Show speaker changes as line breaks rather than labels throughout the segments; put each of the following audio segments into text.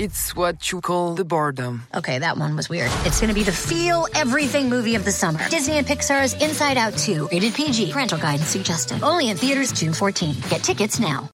It's what you call the boredom.
Okay, that one was weird. It's gonna be the feel everything movie of the summer. Disney and Pixar's Inside Out 2, rated PG, parental guidance suggested. Only in theaters June 14th. Get tickets now.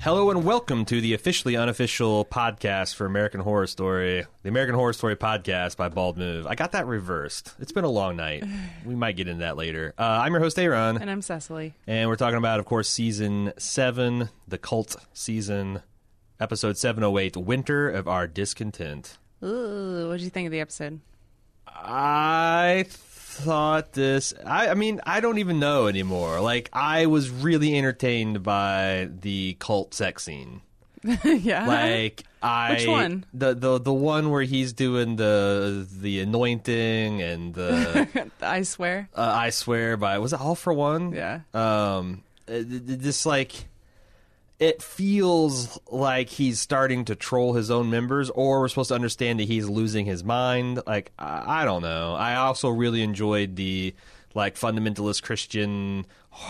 Hello and welcome to the officially unofficial podcast for American Horror Story, the American Horror Story podcast by Bald Move. I got that reversed. It's been a long night. We might get into that later. Uh, I'm your host, Aaron,
And I'm Cecily.
and we're talking about, of course, season seven, the cult season, episode 708, Winter of Our Discontent.
Ooh, what did you think of the episode?
I thought this. I, I mean, I don't even know anymore. Like, I was really entertained by the cult sex scene.
yeah.
Like I,
Which one?
The the the one where he's doing the the anointing and the
I swear.
uh, I swear by was it All-4-One?
Yeah.
Um, just like it feels like he's starting to troll his own members, or we're supposed to understand that he's losing his mind. Like I, I don't know. I also really enjoyed the like fundamentalist Christian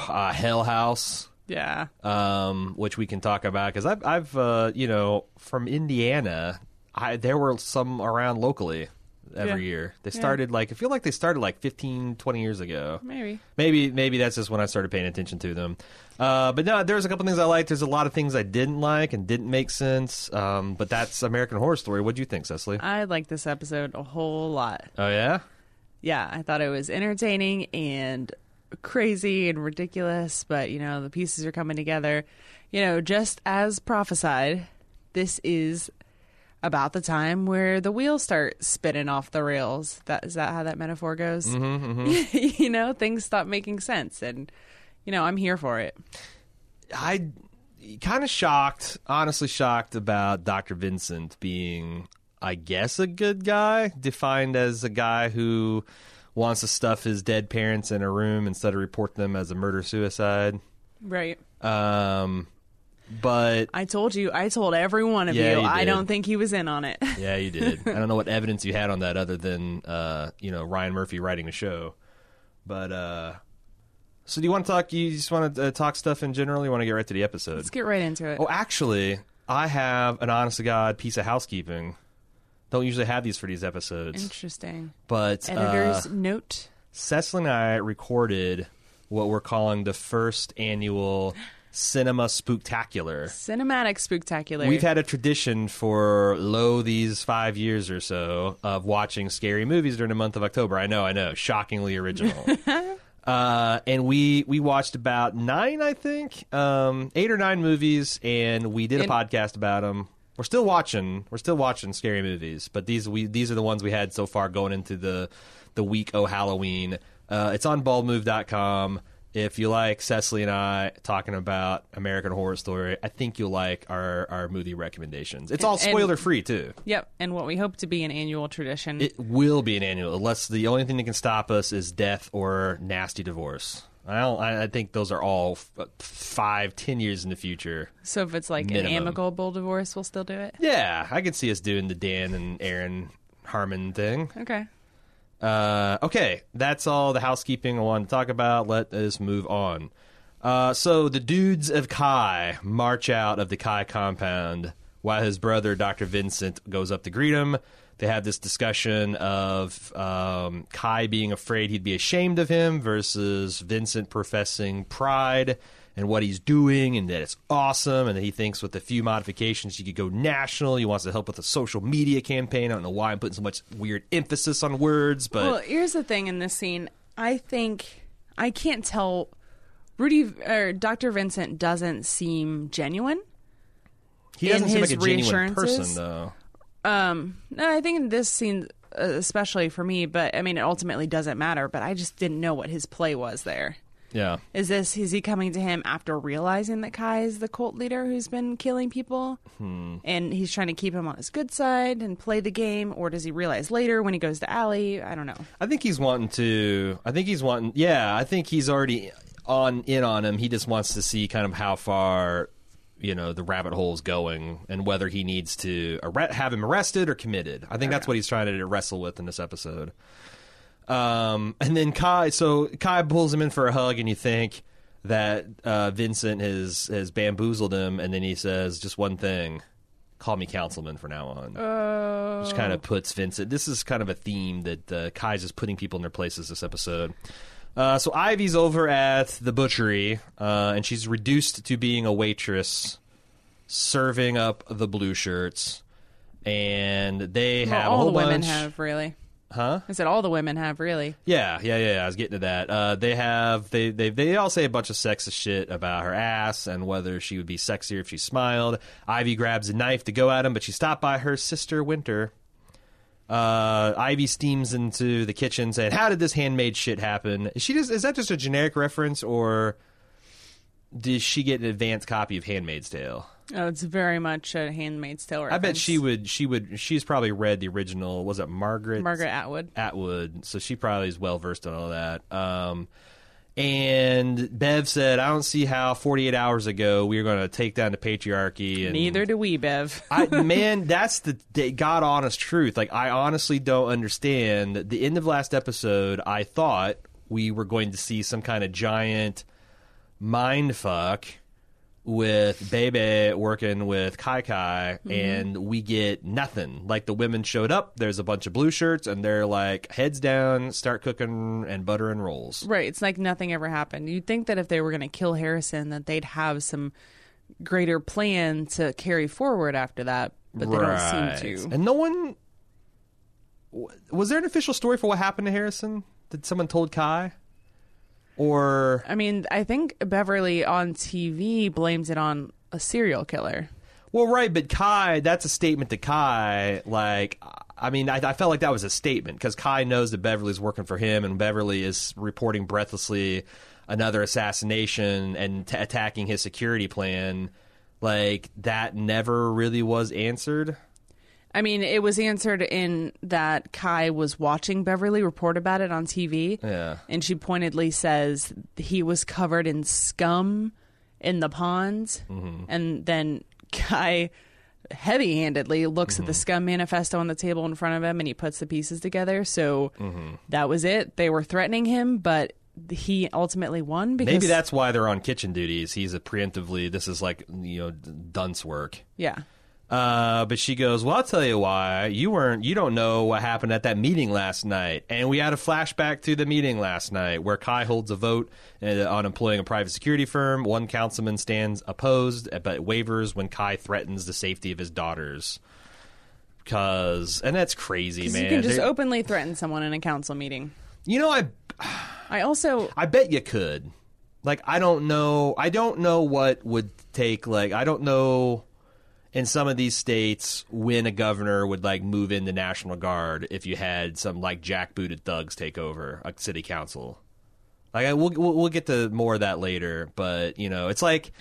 uh, Hell House
Yeah.
um, which we can talk about because I've, I've uh, you know, from Indiana, I there were some around locally every
Yeah.
year. They started like I feel like they started like 15, 20 years ago.
Maybe.
Maybe maybe that's just when I started paying attention to them. Uh, but no, there's a couple things I liked. There's a lot of things I didn't like and didn't make sense. Um, but that's American Horror Story. What do you think, Cecily?
I like this episode a whole lot.
oh yeah,
Yeah, I thought it was entertaining and crazy and ridiculous, but you know, the pieces are coming together. You know, just as prophesied, this is about the time where the wheels start spinning off the rails. That is that how that metaphor goes? Mm-hmm, you know, things stop making sense and you know, I'm here for it.
I kind of shocked, honestly shocked about Dr. Vincent being, I guess, a good guy, defined as a guy who wants to stuff his dead parents in a room instead of report them as a murder suicide.
Right.
Um, but
I told you. I told every one of
Yeah,
you.
you
I don't think he was in on it.
yeah, you did. I don't know what evidence you had on that other than, uh, you know, Ryan Murphy writing the show. But, uh, so do you want to talk? You just want to uh, talk stuff in general? Or you want to get right to the episode?
Let's get right into it.
Oh, actually, I have an honest to God piece of housekeeping. Don't usually have these for these episodes,
Interesting.
but
Editor's
uh,
note.
Cecily and I recorded what we're calling the first annual Cinema Spooktacular.
Cinematic spooktacular.
We've had a tradition for low these five years or so of watching scary movies during the month of October. I know, I know, shockingly original. uh, and we we watched about nine, I think, um, eight or nine movies, and we did a
And-
podcast about them. We're still watching. We're still watching scary movies, but these we these are the ones we had so far going into the the week oh Halloween. Uh, it's on baldmove.com. If you like Cecily and I talking about American Horror Story, I think you'll like our, our movie recommendations. It's all
And-
spoiler free too.
Yep, and what we hope to be an annual tradition.
It will be an annual, unless the only thing that can stop us is death or nasty divorce. I don't. I think those are all f- uh, five, ten years in the future.
so if it's like
minimum.
an amicable divorce, we'll still do it.
Yeah, I could see us doing the Dan and Aaron Harmon thing.
Okay.
Uh, okay, that's all the housekeeping I wanted to talk about. Let us move on. Uh, so the dudes of Kai march out of the Kai compound while his brother, Dr. Vincent, goes up to greet him. They have this discussion of um, Kai being afraid he'd be ashamed of him versus Vincent professing pride and what he's doing and that it's awesome and that he thinks with a few modifications he could go national. He wants to help with a social media campaign. I don't know why I'm putting so much weird emphasis on words, but
well, here's the thing in this scene. I think I can't tell. Rudy or Dr. Vincent doesn't seem genuine.
he doesn't
in
seem like a genuine person though.
Um, no, I think in this scene, especially for me, but I mean, it ultimately doesn't matter. But I just didn't know what his play was there.
Yeah.
Is this is he coming to him after realizing that Kai is the cult leader who's been killing people,
Hmm.
and he's trying to keep him on his good side and play the game, or does he realize later when he goes to Allie? I don't know.
I think he's wanting to. I think he's wanting. Yeah, I think he's already on in on him. He just wants to see kind of how far you know the rabbit hole's going and whether he needs to arre- have him arrested or committed. I think that's what he's trying to wrestle with in this episode. Um, and then Kai, so Kai pulls him in for a hug, and you think that uh, Vincent has has bamboozled him, and then he says just one thing: "Call me councilman from now on." Which kind of puts Vincent. This is kind of a theme that uh, Kai's is putting people in their places this episode. Uh, so Ivy's over at the butchery, uh, and she's reduced to being a waitress, serving up the blue shirts, and they
Well,
have a
all
whole
the women have really.
Huh?
I said all the women have really.
Yeah, yeah, yeah. yeah, I was getting to that. Uh, they have they they they all say a bunch of sexist shit about her ass and whether she would be sexier if she smiled. Ivy grabs a knife to go at him, but she's stopped by her sister Winter. Uh, Ivy steams into the kitchen saying, "How did this handmaid shit happen?" Is she just is that just a generic reference or did she get an advanced copy of Handmaid's Tale?
Oh, it's very much a Handmaid's Tale.
I bet she would. She would. She's probably read the original. Was it Margaret?
Margaret Atwood.
Atwood, so she probably is well versed on all that. Um, and Bev said, "I don't see how 48 hours ago we were going to take down the patriarchy." And
Neither do we, Bev.
I, man, that's the, the god honest truth. Like, I honestly don't understand. The end of last episode, I thought we were going to see some kind of giant mind fuck with Bebe working with Kai Kai, mm-hmm. and we get nothing. Like the women showed up, there's a bunch of blue shirts, and they're like heads down, start cooking and butter and rolls.
Right. It's like nothing ever happened. You'd think that if they were going to kill Harrison, that they'd have some greater plan to carry forward after that, but they don't seem to.
And no one was there an official story for what happened to Harrison? Did someone told Kai? Or
I mean, I think Beverly on TV blames it on a serial killer.
well, right, but Kai, that's a statement to Kai. Like, I mean, I, I felt like that was a statement because Kai knows that Beverly's working for him, and Beverly is reporting breathlessly another assassination and t- attacking his security plan. Like that never really was answered.
I mean, it was answered in that Kai was watching Beverly report about it on TV.
Yeah.
And she pointedly says he was covered in scum in the ponds.
Mm-hmm.
And then Kai heavy handedly looks
Mm-hmm.
at the scum manifesto on the table in front of him and he puts the pieces together. So
Mm-hmm.
that was it. They were threatening him, but he ultimately won because.
Maybe that's why they're on kitchen duties. He's a preemptively. This is like you know dunce work.
Yeah.
Uh, but she goes, "Well, I'll tell you why. You weren't. You don't know what happened at that meeting last night." And we had a flashback to the meeting last night where Kai holds a vote uh, on employing a private security firm. One councilman stands opposed, but wavers when Kai threatens the safety of his daughters. Because, and that's crazy, man.
you can just
They-
openly threaten someone in a council meeting.
you know, I
I also
I bet you could. Like I don't know. I don't know what would take. Like I don't know. In some of these states, when a governor would like move in the National Guard, if you had some like jackbooted thugs take over a city council, like I, we'll, we'll we'll get to more of that later. But you know, it's like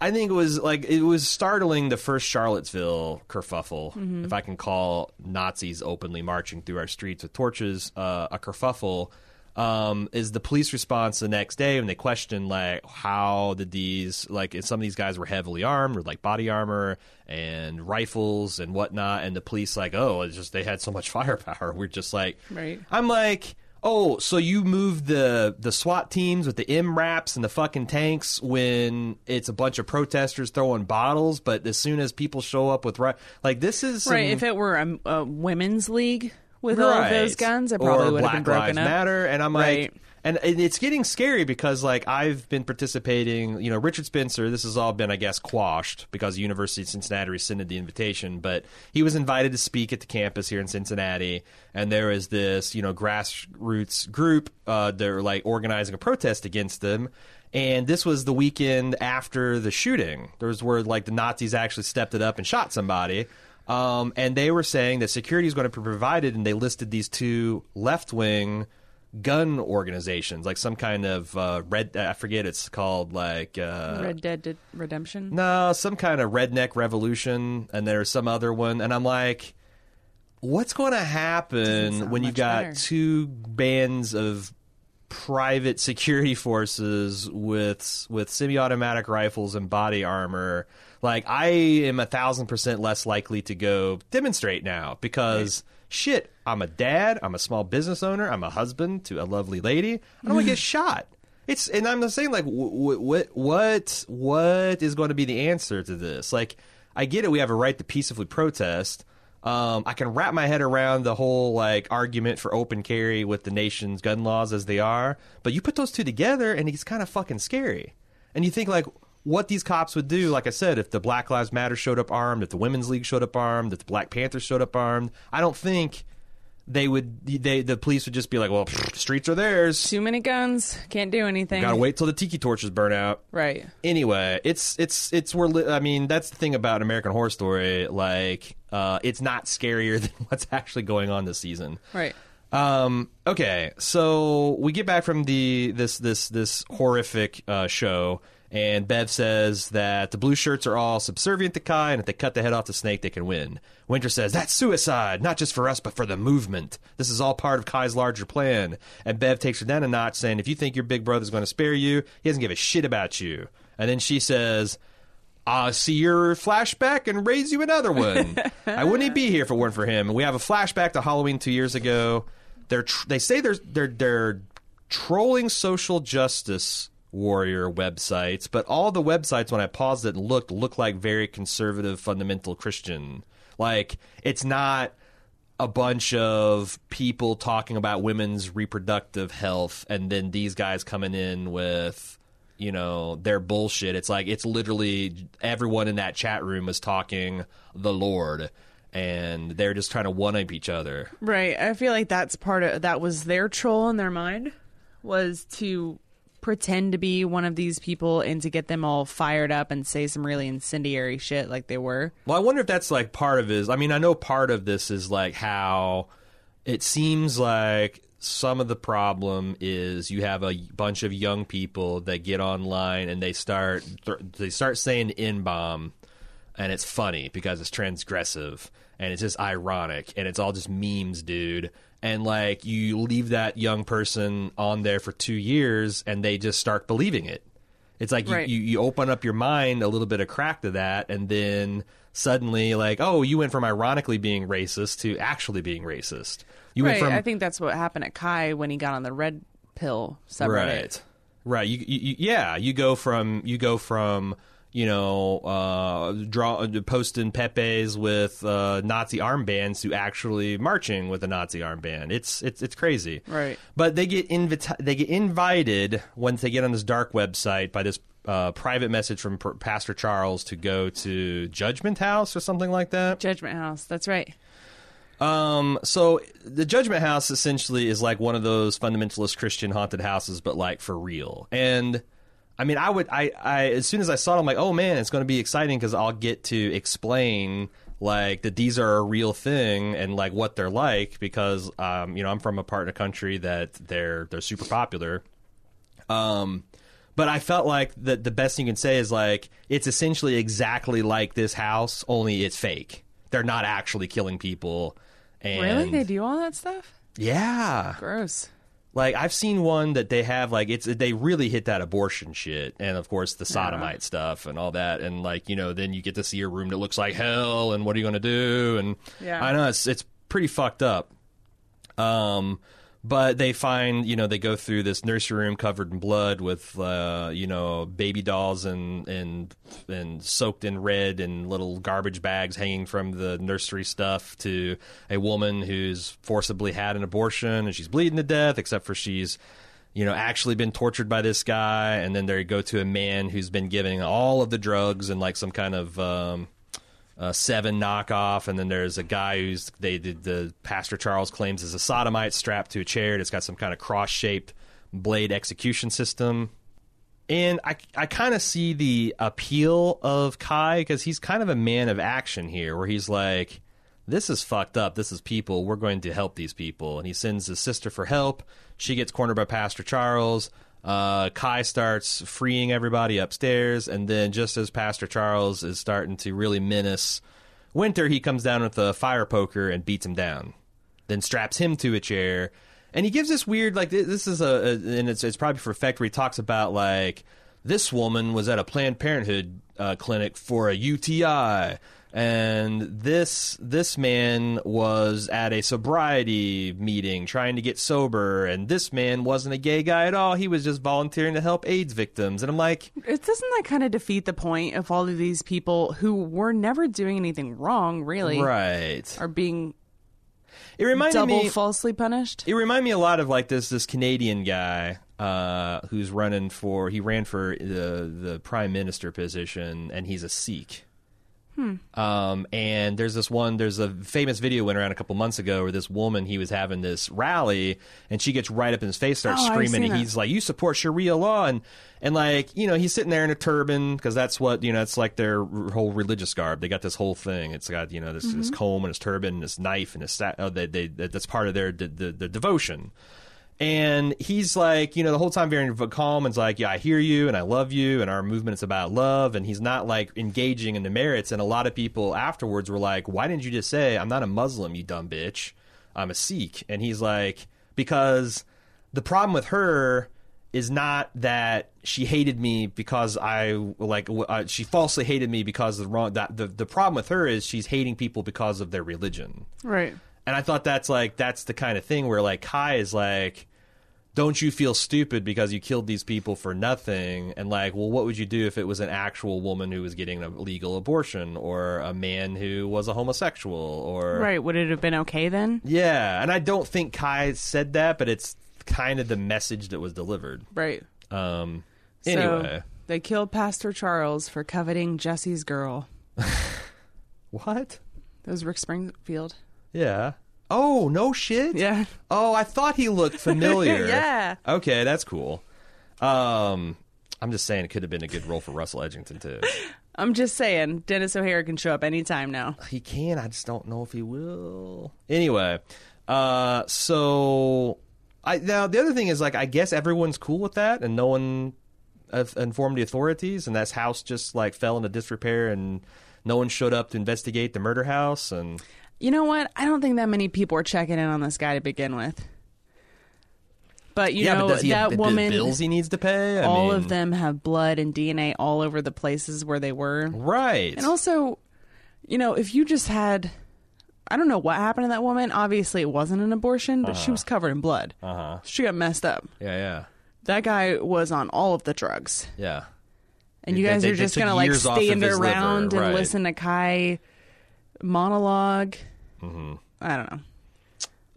I think it was like it was startling the first Charlottesville kerfuffle, if I can call Nazis openly marching through our streets with torches uh, a kerfuffle. Um, is the police response the next day when they question like how did these like some of these guys were heavily armed with like body armor and rifles and whatnot and the police like oh it's just they had so much firepower we're just like
Right.
I'm like, oh, so you move the the SWAT teams with the MRAPs and the fucking tanks when it's a bunch of protesters throwing bottles, but as soon as people show up with ri- like this is some-
Right, if it were a, a women's league with all of those guns, it probably would have been broken
Lives
up.
Matter, and I'm
Right.
like, and and it's getting scary because like I've been participating. You know, Richard Spencer. This has all been, I guess, quashed because the University of Cincinnati rescinded the invitation. But he was invited to speak at the campus here in Cincinnati, and there is this you know grassroots group. Uh, they're like organizing a protest against them. And this was the weekend after the shooting. There was where like the Nazis actually stepped it up and shot somebody. Um, and they were saying that security is going to be provided, and they listed these two left wing gun organizations, like some kind of uh, red. I forget it's called like uh,
Red Dead Redemption.
no, some kind of redneck revolution, and there's some other one, and I'm like, what's going to happen when you've got
better.
two bands of private security forces with with semi-automatic rifles and body armor? Like, I am a thousand percent less likely to go demonstrate now because. Shit, I'm a dad. I'm a small business owner. I'm a husband to a lovely lady. I don't want to get shot. It's and I'm just saying like what what what what is going to be the answer to this? Like I get it, we have a right to peacefully protest. Um, I can wrap my head around the whole like argument for open carry with the nation's gun laws as they are, but you put those two together and it's kind of fucking scary. And you think like what these cops would do, like I said, if the Black Lives Matter showed up armed, if the Women's League showed up armed, if the Black Panthers showed up armed, I don't think they would. They the police would just be like, "Well, pfft, streets are theirs.
Too many guns. Can't do anything.
Gotta wait till the tiki torches burn out."
Right.
Anyway, it's it's it's we're. Li- I mean, that's the thing about American Horror Story. Like, uh, it's not scarier than what's actually going on this season.
Right.
Um, okay, so we get back from the this this this horrific uh, show, and Bev says that the blue shirts are all subservient to Kai, and if they cut the head off the snake, they can win. Winter says that's suicide, not just for us, but for the movement. This is all part of Kai's larger plan. And Bev takes her down a notch, saying, "If you think your big brother's going to spare you, he doesn't give a shit about you." And then she says. I'll see your flashback and raise you another one. I wouldn't be here if it weren't for him. We have a flashback to Halloween two years ago. They're tr- they say they're they're they're trolling social justice warrior websites, but all the websites when I paused it and looked look like very conservative fundamental Christian. Like it's not a bunch of people talking about women's reproductive health and then these guys coming in with you know their bullshit it's like it's literally everyone in that chat room is talking the lord and they're just trying to one up each other
Right. I feel like that's part of that was their troll in their mind was to pretend to be one of these people and to get them all fired up and say some really incendiary shit like they were.
Well, I wonder if that's like part of his. I mean, I know part of this is like how it seems like some of the problem is you have a bunch of young people that get online and they start they start saying "in bomb," and it's funny because it's transgressive and it's just ironic and it's all just memes, dude. And like you leave that young person on there for two years and they just start believing it. It's like you, you, you open up your mind a little bit of crack to that, and then suddenly, like, oh, you went from ironically being racist to actually being racist. You
right.
went from
I think that's what happened at Kai when he got on the red pill subreddit.
right, right. You, you, you- yeah, you go from you go from you know uh, draw posting Pepe's with uh, Nazi armbands to actually marching with a Nazi armband. It's it's it's crazy.
Right.
But they get invita- they get invited once they get on this dark website by this uh, private message from P- Pastor Charles to go to Judgment House or something like that.
Judgment House. That's right.
Um, so the Judgment House essentially is like one of those fundamentalist Christian haunted houses, but like for real. And I mean, I would, I, I as soon as I saw it, I'm like, oh man, it's going to be exciting because I'll get to explain like that these are a real thing and like what they're like because um, you know, I'm from a part of the country that they're they're super popular. Um, but I felt like that the best thing you can say is like it's essentially exactly like this house, only it's fake. They're not actually killing people. And
Really? They do all that stuff?
Yeah.
Gross.
Like I've seen one that they have like it's they really hit that abortion shit and of course the sodomite stuff and all that and like you know then you get to see a room that looks like hell and what are you going to do and
Yeah.
I know it's it's pretty fucked up. Um but they find, you know, they go through this nursery room covered in blood with, uh, you know, baby dolls and and and soaked in red and little garbage bags hanging from the nursery stuff to a woman who's forcibly had an abortion and she's bleeding to death, except for she's, you know, actually been tortured by this guy. And then they go to a man who's been giving all of the drugs and like some kind of. Um, uh, seven knockoff, and then there's a guy who's they did the Pastor Charles claims is a sodomite strapped to a chair. It's got some kind of cross shaped blade execution system. And I, I kind of see the appeal of Kai because he's kind of a man of action here, where he's like, this is fucked up. This is people. We're going to help these people. And he sends his sister for help. She gets cornered by Pastor Charles. Uh, Kai starts freeing everybody upstairs. And then, just as Pastor Charles is starting to really menace Winter, he comes down with a fire poker and beats him down. Then straps him to a chair. And he gives this weird, like, this is a, a and it's, it's probably for effect where he talks about, like, this woman was at a Planned Parenthood uh, clinic for a UTI and this this man was at a sobriety meeting trying to get sober. And this man wasn't a gay guy at all. He was just volunteering to help aids victims. And i'm like
It doesn't that kind of defeat the point of all of these people who were never doing anything wrong, really,
right.
Are being
it reminded
double
me
falsely punished?
it reminded me a lot of like this this canadian guy uh, who's running for he ran for the the prime minister position and he's a sikh Um, and there's this one, there's a famous video went around a couple months ago where this woman, he was having this rally and she gets right up in his face, starts
Oh,
screaming. And
that.
he's like, you support Sharia law. And, and like, you know, he's sitting there in a turban because that's what, you know, it's like their whole religious garb. They got this whole thing. It's got, you know, this, this comb and his turban and this knife and his, sa- oh, they, they, that's part of their, the, the, the devotion. And he's like, you know, the whole time very calm and's like, yeah, I hear you and I love you and our movement is about love. And he's not like engaging in the merits. And a lot of people afterwards were like, why didn't you just say, I'm not a Muslim, you dumb bitch. I'm a Sikh. And he's like, because the problem with her is not that she hated me because I like uh, she falsely hated me because the wrong that the the problem with her is she's hating people because of their religion.
Right.
And I thought that's like that's the kind of thing where like Kai is like, don't you feel stupid because you killed these people for nothing? And like, well, what would you do if it was an actual woman who was getting a legal abortion, or a man who was a homosexual, or
Right. Would it have been okay then?
yeah? And I don't think Kai said that, but it's kind of the message that was delivered.
Right.
Um,
So
anyway,
they killed Pastor Charles for coveting Jesse's girl.
what?
That was Rick Springfield.
Yeah. Oh no shit.
Yeah.
Oh, I thought he looked familiar.
Yeah.
Okay, that's cool. Um, I'm just saying it could have been a good role for Russell Edgington too.
I'm just saying, Denis O'Hare can show up anytime now.
he can. I just don't know if he will. Anyway, uh, so I now the other thing is like I guess everyone's cool with that, and no one uh, informed the authorities, and that's house just like fell into disrepair, and no one showed up to investigate the murder house, and
You know what? I don't think that many people are checking in on this guy to begin with. But you
yeah,
know
but he
that
the
woman,
bills he needs to pay? I
all
mean,
of them have blood and DNA all over the places where they were.
right?
And also, you know, if you just had, I don't know what happened to that woman. Obviously, it wasn't an abortion, but she was covered in blood.
uh huh.
She got messed up.
Yeah, yeah,
That guy was on all of the drugs.
yeah.
And you guys
they-
are
they
just gonna like
years off of
stand around
liver,
and
right.
listen to Kai monologue.
Mm-hmm.
I don't know.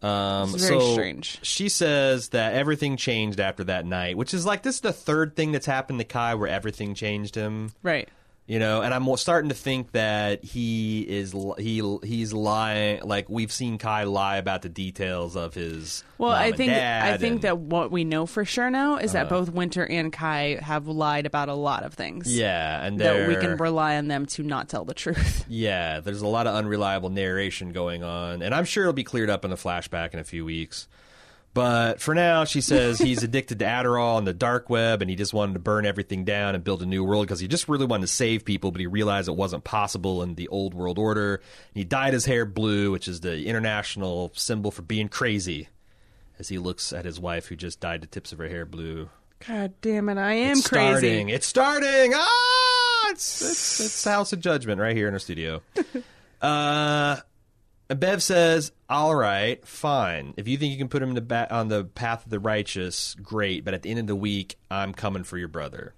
Um,
It's very
so
strange.
She says that everything changed after that night, which is like this is the third thing that's happened to Kai where everything changed him.
Right.
You know, and I'm starting to think that he is he he's lying. Like we've seen Kai lie about the details of his.
Well, I think I think
and- Uh-huh.
that what we know for sure now is that both Winter and Kai have lied about a lot of things.
yeah, and
That we can rely on them to not tell the truth.
Yeah, there's a lot of unreliable narration going on, and I'm sure it'll be cleared up in a flashback in a few weeks. But for now, she says he's addicted to Adderall and the dark web, and he just wanted to burn everything down and build a new world because he just really wanted to save people, but he realized it wasn't possible in the old world order. And he dyed his hair blue, which is the international symbol for being crazy, as he looks at his wife who just dyed the tips of her hair blue.
God damn it! I am crazy.
It's
crazy.
starting. It's starting. Ah, it's it's, it's House of Judgment right here in our studio. uh, and Bev says, "All right, fine. If you think you can put him in the ba- on the path of the righteous, great. But at the end of the week, I'm coming for your brother.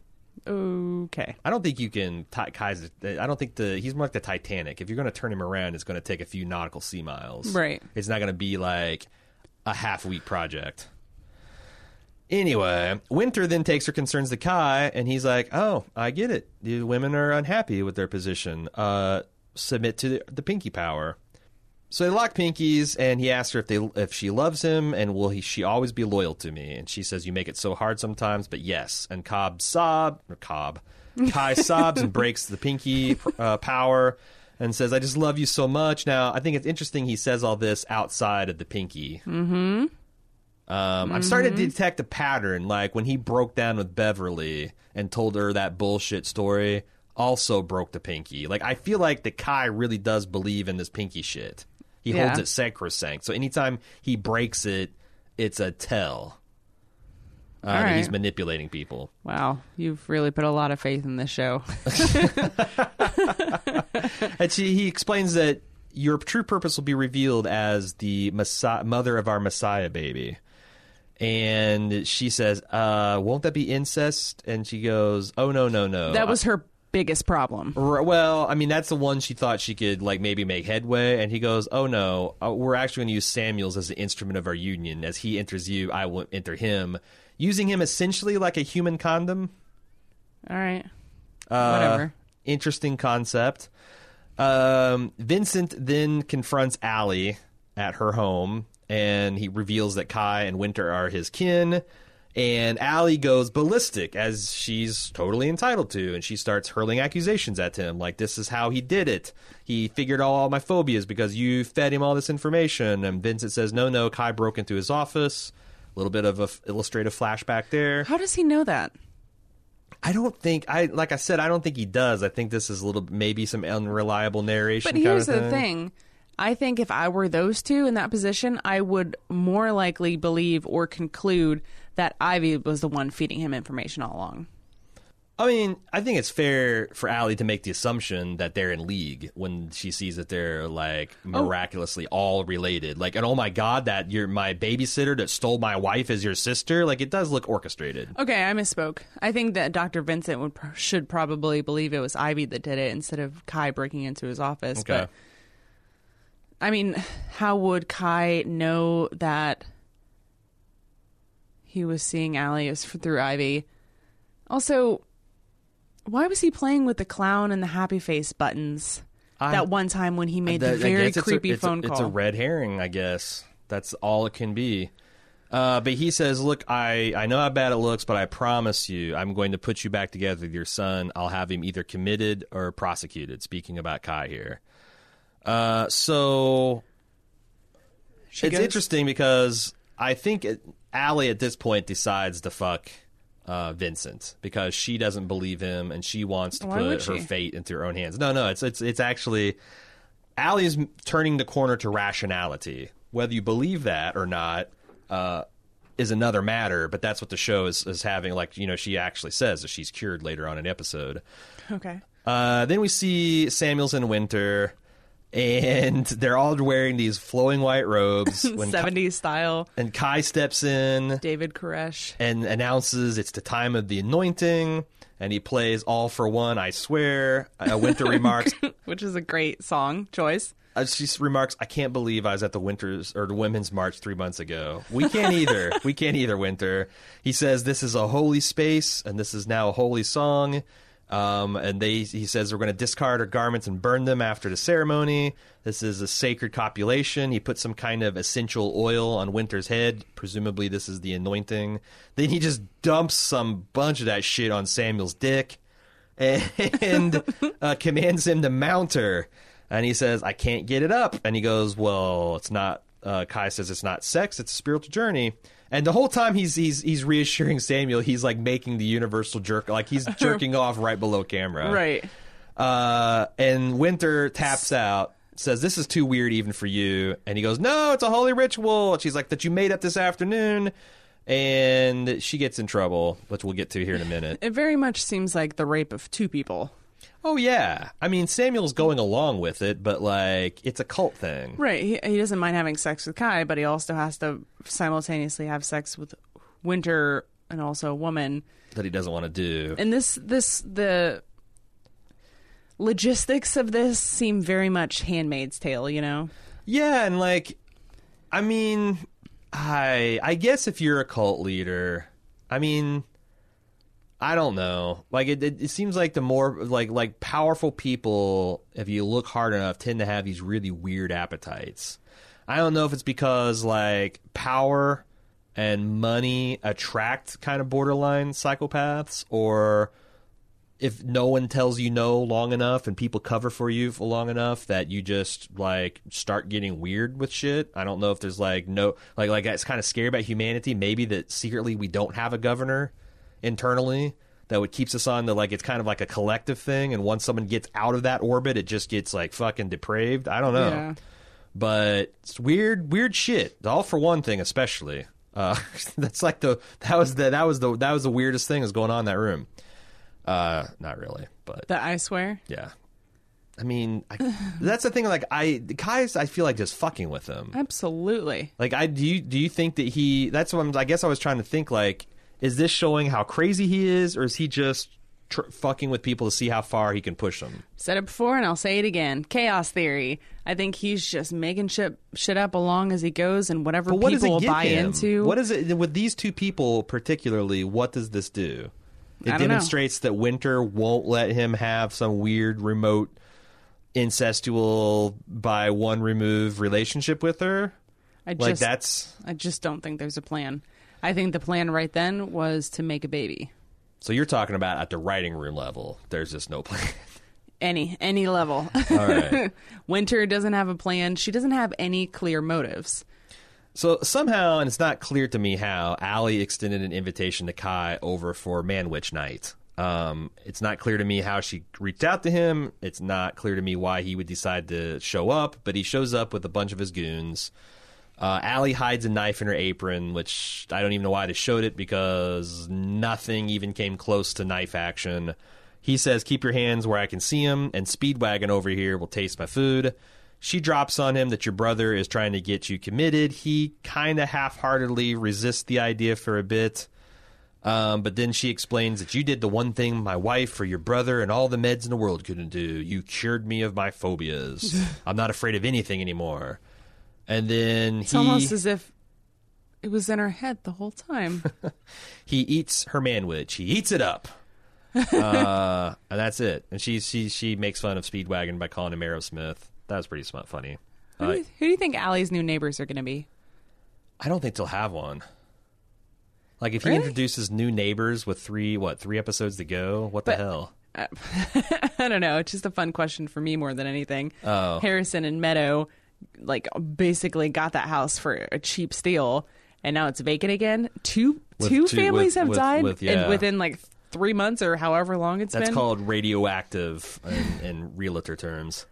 Okay.
I don't think you can. Ti- Kai's. I don't think the. He's more like the Titanic. If you're going to turn him around, it's going to take a few nautical sea miles.
Right.
It's not going to be like a half week project. Anyway, Winter then takes her concerns to Kai, and he's like, "Oh, I get it. The women are unhappy with their position. Uh, submit to the, the Pinky power." So they lock pinkies, and he asks her if they if she loves him, and will he she always be loyal to me? And she says, "You make it so hard sometimes, but yes." And Cobb sob or Cobb, Kai sobs and breaks the pinky uh, power, and says, "I just love you so much." Now, I think it's interesting he says all this outside of the pinky. Mm-hmm. Um, I'm starting to detect a pattern, like when he broke down with Beverly and told her that bullshit story. Also broke the pinky. Like I feel like the Kai really does believe in this pinky shit. He
Yeah.
holds it sacrosanct. So anytime he breaks it, it's a tell. Uh, he's manipulating people.
Wow, you've really put a lot of faith in this show.
And she, he explains that your true purpose will be revealed as the Messiah, mother of our Messiah baby. And she says, uh, "Won't that be incest?" And she goes, "Oh no, no, no."
that was her biggest problem.
R- Well, I mean, that's the one she thought she could like maybe make headway, and he goes, "Oh no, uh, we're actually going to use Samuels as the instrument of our union. As he enters you, I will enter him, using him essentially like a human condom."
All right,
Uh,
whatever.
Interesting concept. Um, Vincent then confronts Allie at her home, and he reveals that Kai and Winter are his kin. And Allie goes ballistic, as she's totally entitled to, and she starts hurling accusations at him, like this is how he did it. He figured all my phobias because you fed him all this information. And Vincent says, "No, no, Kai broke into his office." A little bit of a f- illustrative flashback there.
How does he know that?
I don't think I like I said I don't think he does. I think this is a little maybe some unreliable narration.
But
kind
here's
of
the thing. I think if I were those two in that position, I would more likely believe or conclude that Ivy was the one feeding him information all along.
I mean, I think it's fair for Allie to make the assumption that they're in league when she sees that they're like oh. miraculously all related. Like, and oh my god, that you're my babysitter that stole my wife is your sister. Like, it does look orchestrated.
Okay, I misspoke. I think that Dr. Vincent would should probably believe it was Ivy that did it instead of Kai breaking into his office.
Okay.
But I mean, how would Kai know that he was seeing Allie as f- through Ivy? Also, why was he playing with the clown and the happy face buttons
I-
that one time when he made
That-
the very
guess it's a-
creepy
it's a-
phone
It's
call?
a red herring, I guess. That's all it can be. Uh, but he says, "Look, I, I know how bad it looks, but I promise you, I'm going to put you back together with your son. I'll have him either committed or prosecuted." Speaking about Kai here, uh, so
She
it's
goes-
interesting because I think it, Allie at this point decides to fuck uh, Vincent because she doesn't believe him and she wants to
Why
put her
she?
fate into her own hands. No, no, it's it's it's actually Allie is turning the corner to rationality. Whether you believe that or not uh, is another matter, but that's what the show is, is having. Like you know, she actually says that she's cured later on in the episode.
Okay.
Uh, then we see Samuels and Winter, and they're all wearing these flowing white robes. When Kai,
70s style,
and Kai steps in
David Koresh.
and announces it's the time of the anointing, and he plays "All-4-One." I swear. Uh, Winter remarks.
which is a great song choice.
Uh, she remarks, "I can't believe I was at the Winters or the Women's March three months ago. We can't either. we can't either. Winter." He says, "This is a holy space, and this is now a holy song." Um, and they, he says, we're going to discard our garments and burn them after the ceremony. This is a sacred copulation. He puts some kind of essential oil on Winter's head. Presumably, this is the anointing. Then he just dumps some bunch of that shit on Samuel's dick and uh, commands him to mount her. And he says, I can't get it up. And he goes, Well, it's not. Uh, Kai says it's not sex; it's a spiritual journey. And the whole time he's he's he's reassuring Samuel, he's like making the universal jerk, like he's jerking off right below camera.
Right.
Uh, and Winter taps out, says, This is too weird even for you. And he goes, No, it's a holy ritual. And she's like, That you made up this afternoon. And she gets in trouble, which we'll get to here in a minute.
It very much seems like the rape of two people.
Oh, yeah. I mean, Samuel's going along with it, but like, it's a cult thing.
Right. He, he doesn't mind having sex with Kai, but he also has to simultaneously have sex with Winter and also a woman.
That he doesn't want to do.
And this, this, the logistics of this seem very much Handmaid's Tale, you know?
Yeah, and like, I mean, I I guess if you're a cult leader, I mean, I don't know. Like, it, it, it seems like the more like like powerful people, if you look hard enough, tend to have these really weird appetites. I don't know if it's because like power and money attract kind of borderline psychopaths, or if no one tells you no long enough and people cover for you for long enough that you just like start getting weird with shit. I don't know if there's like no like like it's kind of scary about humanity. Maybe that secretly we don't have a governor internally that would keeps us on the like it's kind of like a collective thing and once someone gets out of that orbit it just gets like fucking depraved. I don't know.
Yeah.
But it's weird weird shit. All for one thing especially. Uh, that's like the that was the that was the that was the weirdest thing that's going on in that room. Uh, not really, but
That I swear.
yeah. I mean, I, that's the thing. Like, I Kai's, I feel like just fucking with him.
Absolutely.
Like, I do. You, do you think that he? That's what I'm, I guess I was trying to think. Like, is this showing how crazy he is, or is he just tr- fucking with people to see how far he can push them?
Said it before and I'll say it again. Chaos theory. I think he's just making shit shit up along as he goes and whatever
But what does
people
it
buy
him?
into.
What is it with these two people particularly? What does this do? It
I don't know.
demonstrates that Winter won't let him have some weird remote incestual by one remove relationship with her.
I
Like
just
that's
I just don't think there's a plan. I think the plan right then was to make a baby.
so you're talking about at the writing room level. There's just no plan.
Any any level.
All right.
Winter doesn't have a plan. She doesn't have any clear motives.
So somehow, and it's not clear to me how, Allie extended an invitation to Kai over for Manwich Night. Um, it's not clear to me how she reached out to him. It's not clear to me why he would decide to show up, but he shows up with a bunch of his goons. Uh, Allie hides a knife in her apron, which I don't even know why they showed it because nothing even came close to knife action. He says, Keep your hands where I can see them, and Speedwagon over here will taste my food. She drops on him that your brother is trying to get you committed. He kind of half heartedly resists the idea for a bit. Um, but then she explains that you did the one thing my wife or your brother and all the meds in the world couldn't do. You cured me of my phobias. I'm not afraid of anything anymore. And then
It's
he
almost as if it was in her head the whole time.
he eats her manwich. He eats it up. uh, and that's it. And she she she makes fun of Speedwagon by calling him Aerosmith. That was pretty smart, funny.
who, do you, who do you think Allie's new neighbors are going to be?
I don't think they'll have one. Like if he introduces new neighbors with three what three episodes to go, what the
But-
hell?
I don't know. It's just a fun question for me more than anything.
Oh.
Harrison and Meadow, like, basically got that house for a cheap steal, and now it's vacant again. Two
With
two
two-
families
with-
have
with-
died
with-
in-
yeah.
within like three months or however long it's
That's
been.
That's called radioactive in, in realtor terms.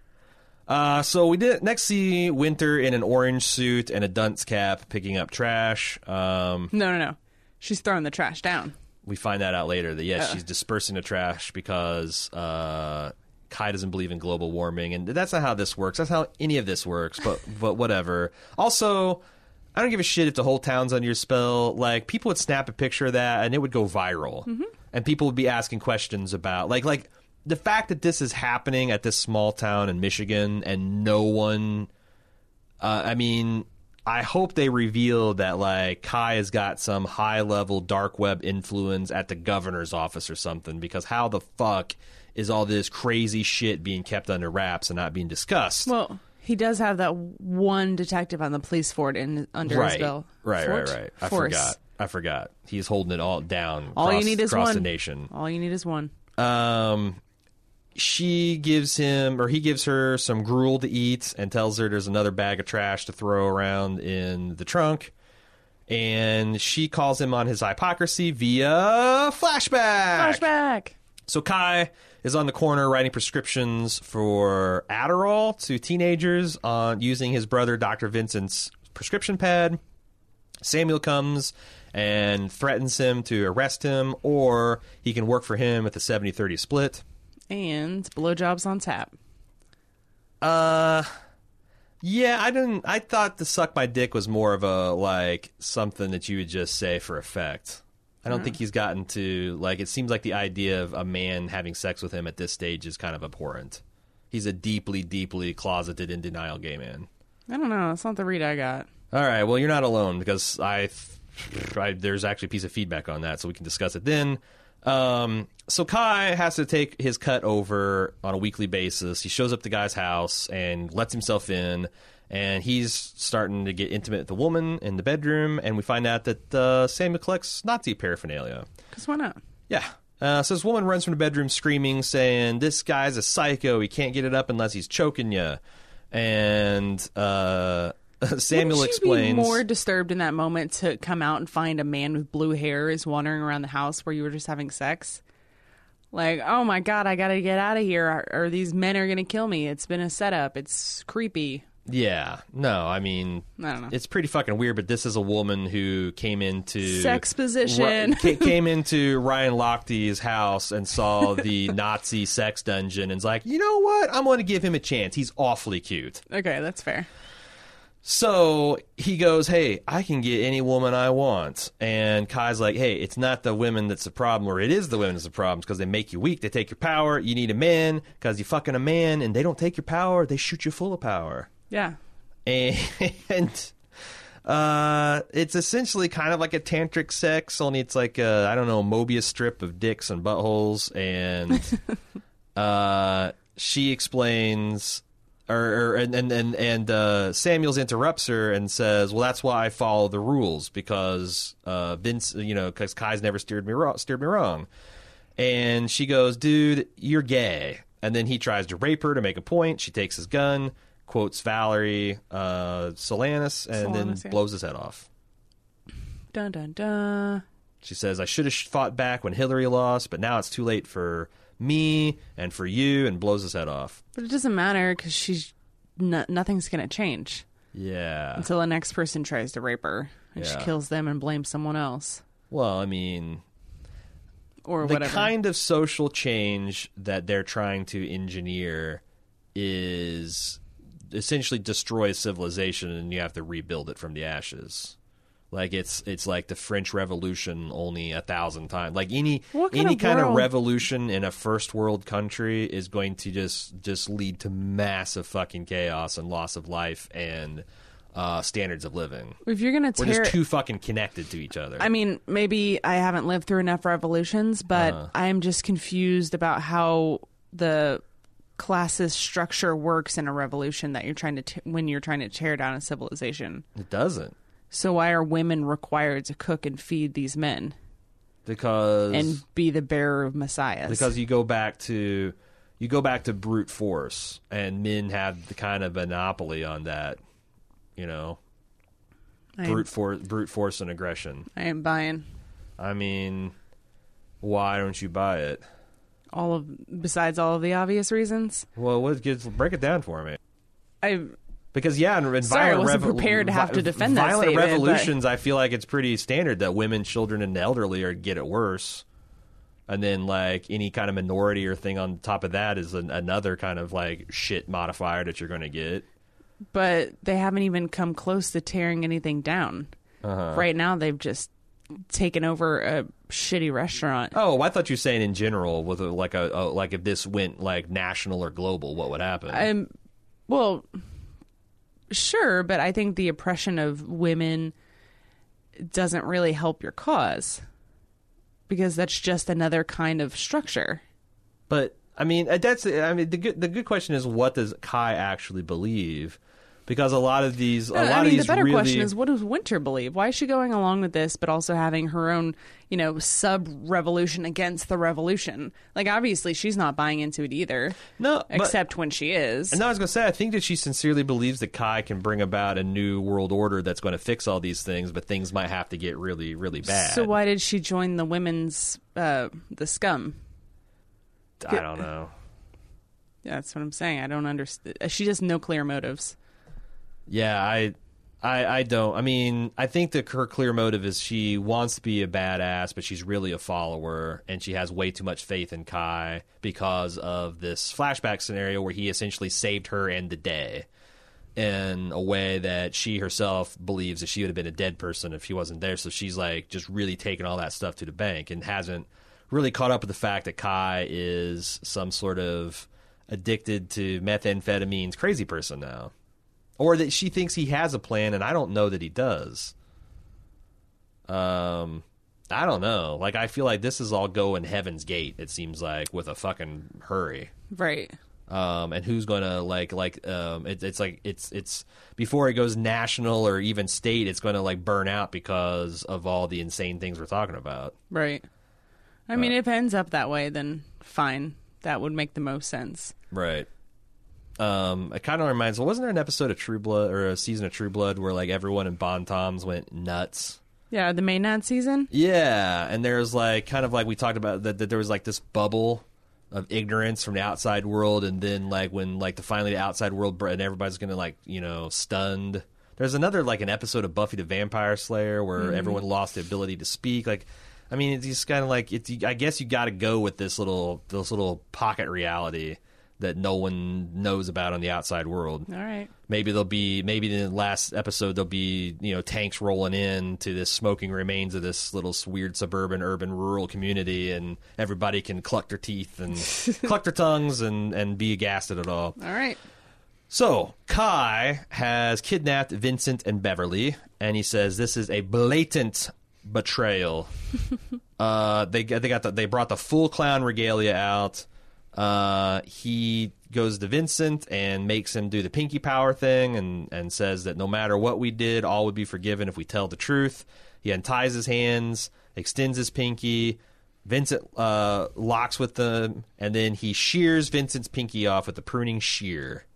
Uh, so we did next see Winter in an orange suit and a dunce cap picking up trash. Um,
no, no, no. She's throwing the trash down.
we find that out later that yes, she's dispersing the trash because uh, Kai doesn't believe in global warming, and that's not how this works. That's how any of this works. But but whatever. Also, I don't give a shit if the whole town's under your spell. Like people would snap a picture of that and it would go viral, and people would be asking questions about like like the fact that this is happening at this small town in Michigan and no one uh, I mean, I hope they reveal that like Kai has got some high level dark web influence at the governor's office or something. Because how the fuck is all this crazy shit being kept under wraps and not being discussed?
Well, he does have that one detective on the police force in under his
right,
belt.
right, right,
Fort?
right. I
Force.
forgot. I forgot. He's holding it all down.
All you need is one.
the nation.
All you need is one.
Um, she gives him, or he gives her some gruel to eat and tells her there's another bag of trash to throw around in the trunk. And she calls him on his hypocrisy via flashback.
Flashback.
So Kai is on the corner writing prescriptions for Adderall to teenagers on using his brother Dr. Vincent's prescription pad. Samuel comes and threatens him to arrest him or he can work for him at the 70-30 split.
And blowjobs on tap.
Uh yeah, I didn't I thought the suck my dick was more of a like something that you would just say for effect. I don't think he's gotten to like it seems like the idea of a man having sex with him at this stage is kind of abhorrent. He's a deeply, deeply closeted in denial gay man.
I don't know. It's not the read I got.
All right, well you're not alone because I, I there's actually a piece of feedback on that, so we can discuss it then. Um, so Kai has to take his cut over on a weekly basis. He shows up at the guy's house and lets himself in, and he's starting to get intimate with the woman in the bedroom. And we find out that uh, Samuel collects Nazi paraphernalia.
Because why not?
Yeah, Uh, so this woman runs from the bedroom screaming, saying, "This guy's a psycho. He can't get it up unless he's choking you." And uh, Samuel
Wouldn't you
explains,
Be more disturbed in that moment to come out and find a man with blue hair is wandering around the house where you were just having sex. Like, oh my god, I gotta get out of here, or, or these men are gonna kill me. It's been a setup. It's creepy.
"Yeah, no, I mean,
I don't know.
it's pretty fucking weird." But this is a woman who came into
Sex position.
Ri- came into Ryan Lochte's house and saw the Nazi sex dungeon, and's like, "You know what? I'm going to give him a chance. He's awfully cute."
Okay, that's fair.
So he goes, Hey, I can get any woman I want. And Kai's like, Hey, it's not the women that's the problem, or it is the women that's the problem because they make you weak. They take your power. You need a man because you're fucking a man and they don't take your power. They shoot you full of power.
Yeah.
And uh, it's essentially kind of like a tantric sex, only it's like a, I don't know, Mobius strip of dicks and buttholes. And uh, she explains or, or and and and, and uh, Samuels interrupts her and says, "Well, that's why I follow the rules because uh, Vince, you know, because Kai's never steered me wrong, steered me wrong." And she goes, "Dude, you're gay." And then he tries to rape her to make a point. She takes his gun, quotes Valerie uh, Solanas, and
Solanas,
then
yeah.
blows his head off.
Dun dun dun.
She says, I should have fought back when Hillary lost, but now it's too late for me and for you, and blows his head off.
But it doesn't matter because she's no, nothing's gonna change
Yeah.
until the next person tries to rape her and she kills them and blames someone else
Well, I mean,
or
the
whatever.
kind of social change that they're trying to engineer is essentially destroy civilization and you have to rebuild it from the ashes. Like it's it's like the French Revolution only a thousand times. Like any
kind
any
of
kind of revolution in a first world country is going to just just lead to massive fucking chaos and loss of life and uh, standards of living.
if you're gonna
We're just too fucking connected to each other.
I mean, maybe I haven't lived through enough revolutions, but
Uh-huh.
I'm just confused about how the classist structure works in a revolution that you're trying to t- when you're trying to tear down a civilization.
it doesn't.
So why are women required to cook and feed these men?
Because
and be the bearer of messiahs?
because you go back to you go back to brute force and men have the kind of monopoly on that you know?
I
brute force brute force and aggression.
I am buying.
I mean why don't you buy it
all of besides all of the obvious reasons.
well what gives break it down for me
I
because yeah, and
Sorry, I wasn't prepared to have to defend that
violent
statement, but-
revolutions. I feel like it's pretty standard that women, children, and the elderly are get it worse, and then like any kind of minority or thing on top of that is an, another kind of like shit modifier that you're going to get.
but they haven't even come close to tearing anything down.
Uh-huh.
Right now, they've just taken over a shitty restaurant.
Oh, I thought you were saying in general with a, like a, a like if this went like national or global, what would happen?
Um, well, sure, but I think the oppression of women doesn't really help your cause because that's just another kind of structure.
But I mean, uh, that's I mean the good the good question is what does Kai actually believe? Because a lot of these a lot
I
of
mean,
these
the better
really
question is, what does Winter believe? Why is she going along with this, but also having her own, you know, sub revolution against the revolution? Like, obviously, she's not buying into it either,
no, but,
except when she is.
And I was going to say, I think that she sincerely believes that Kai can bring about a new world order that's going to fix all these things, but things might have to get really, really bad.
So why did she join the women's, uh, the scum?
I don't know.
Yeah, that's what I'm saying. I don't understand. She has no clear motives.
Yeah, I, I, I don't. I mean, I think that her clear motive is she wants to be a badass, but she's really a follower, and she has way too much faith in Kai because of this flashback scenario where he essentially saved her and the day. In a way that she herself believes that she would have been a dead person if he wasn't there. So she's like just really taking all that stuff to the bank and hasn't really caught up with the fact that Kai is some sort of addicted to methamphetamines crazy person now. Or that she thinks he has a plan and I don't know that he does. Um I don't know. Like I feel like this is all going heaven's gate, it seems like, with a fucking hurry.
Right.
Um, and who's gonna like like um, it, it's like it's it's before it goes national or even state, it's gonna like burn out because of all the insane things we're talking about.
Right. I mean, if it ends up that way, then fine. That would make the most sense.
Right. Um, it kind of reminds. Well, wasn't there an episode of True Blood or a season of True Blood where like everyone in Bon Temps went nuts?
Yeah, the maenad season.
Yeah, and there's like kind of like we talked about that, that there was like this bubble of ignorance from the outside world, and then like when like the finally the outside world and everybody's gonna like you know stunned. There's another like an episode of Buffy the Vampire Slayer where everyone lost the ability to speak. Like, I mean, it's just kind of like it's. I guess you got to go with this little this little pocket reality that no one knows about on the outside world.
All right.
Maybe there'll be maybe in the last episode there'll be you know tanks rolling in to this smoking remains of this little weird suburban urban rural community and everybody can cluck their teeth and cluck their tongues and and be aghast at it all.
All right.
So Kai has kidnapped Vincent and Beverly, and he says this is a blatant betrayal. uh, they they got the, they brought the full clown regalia out. Uh, he goes to Vincent and makes him do the pinky power thing, and and says that no matter what we did, all would be forgiven if we tell the truth. He unties his hands, extends his pinky. Vincent uh, locks with them, and then he shears Vincent's pinky off with a pruning shear.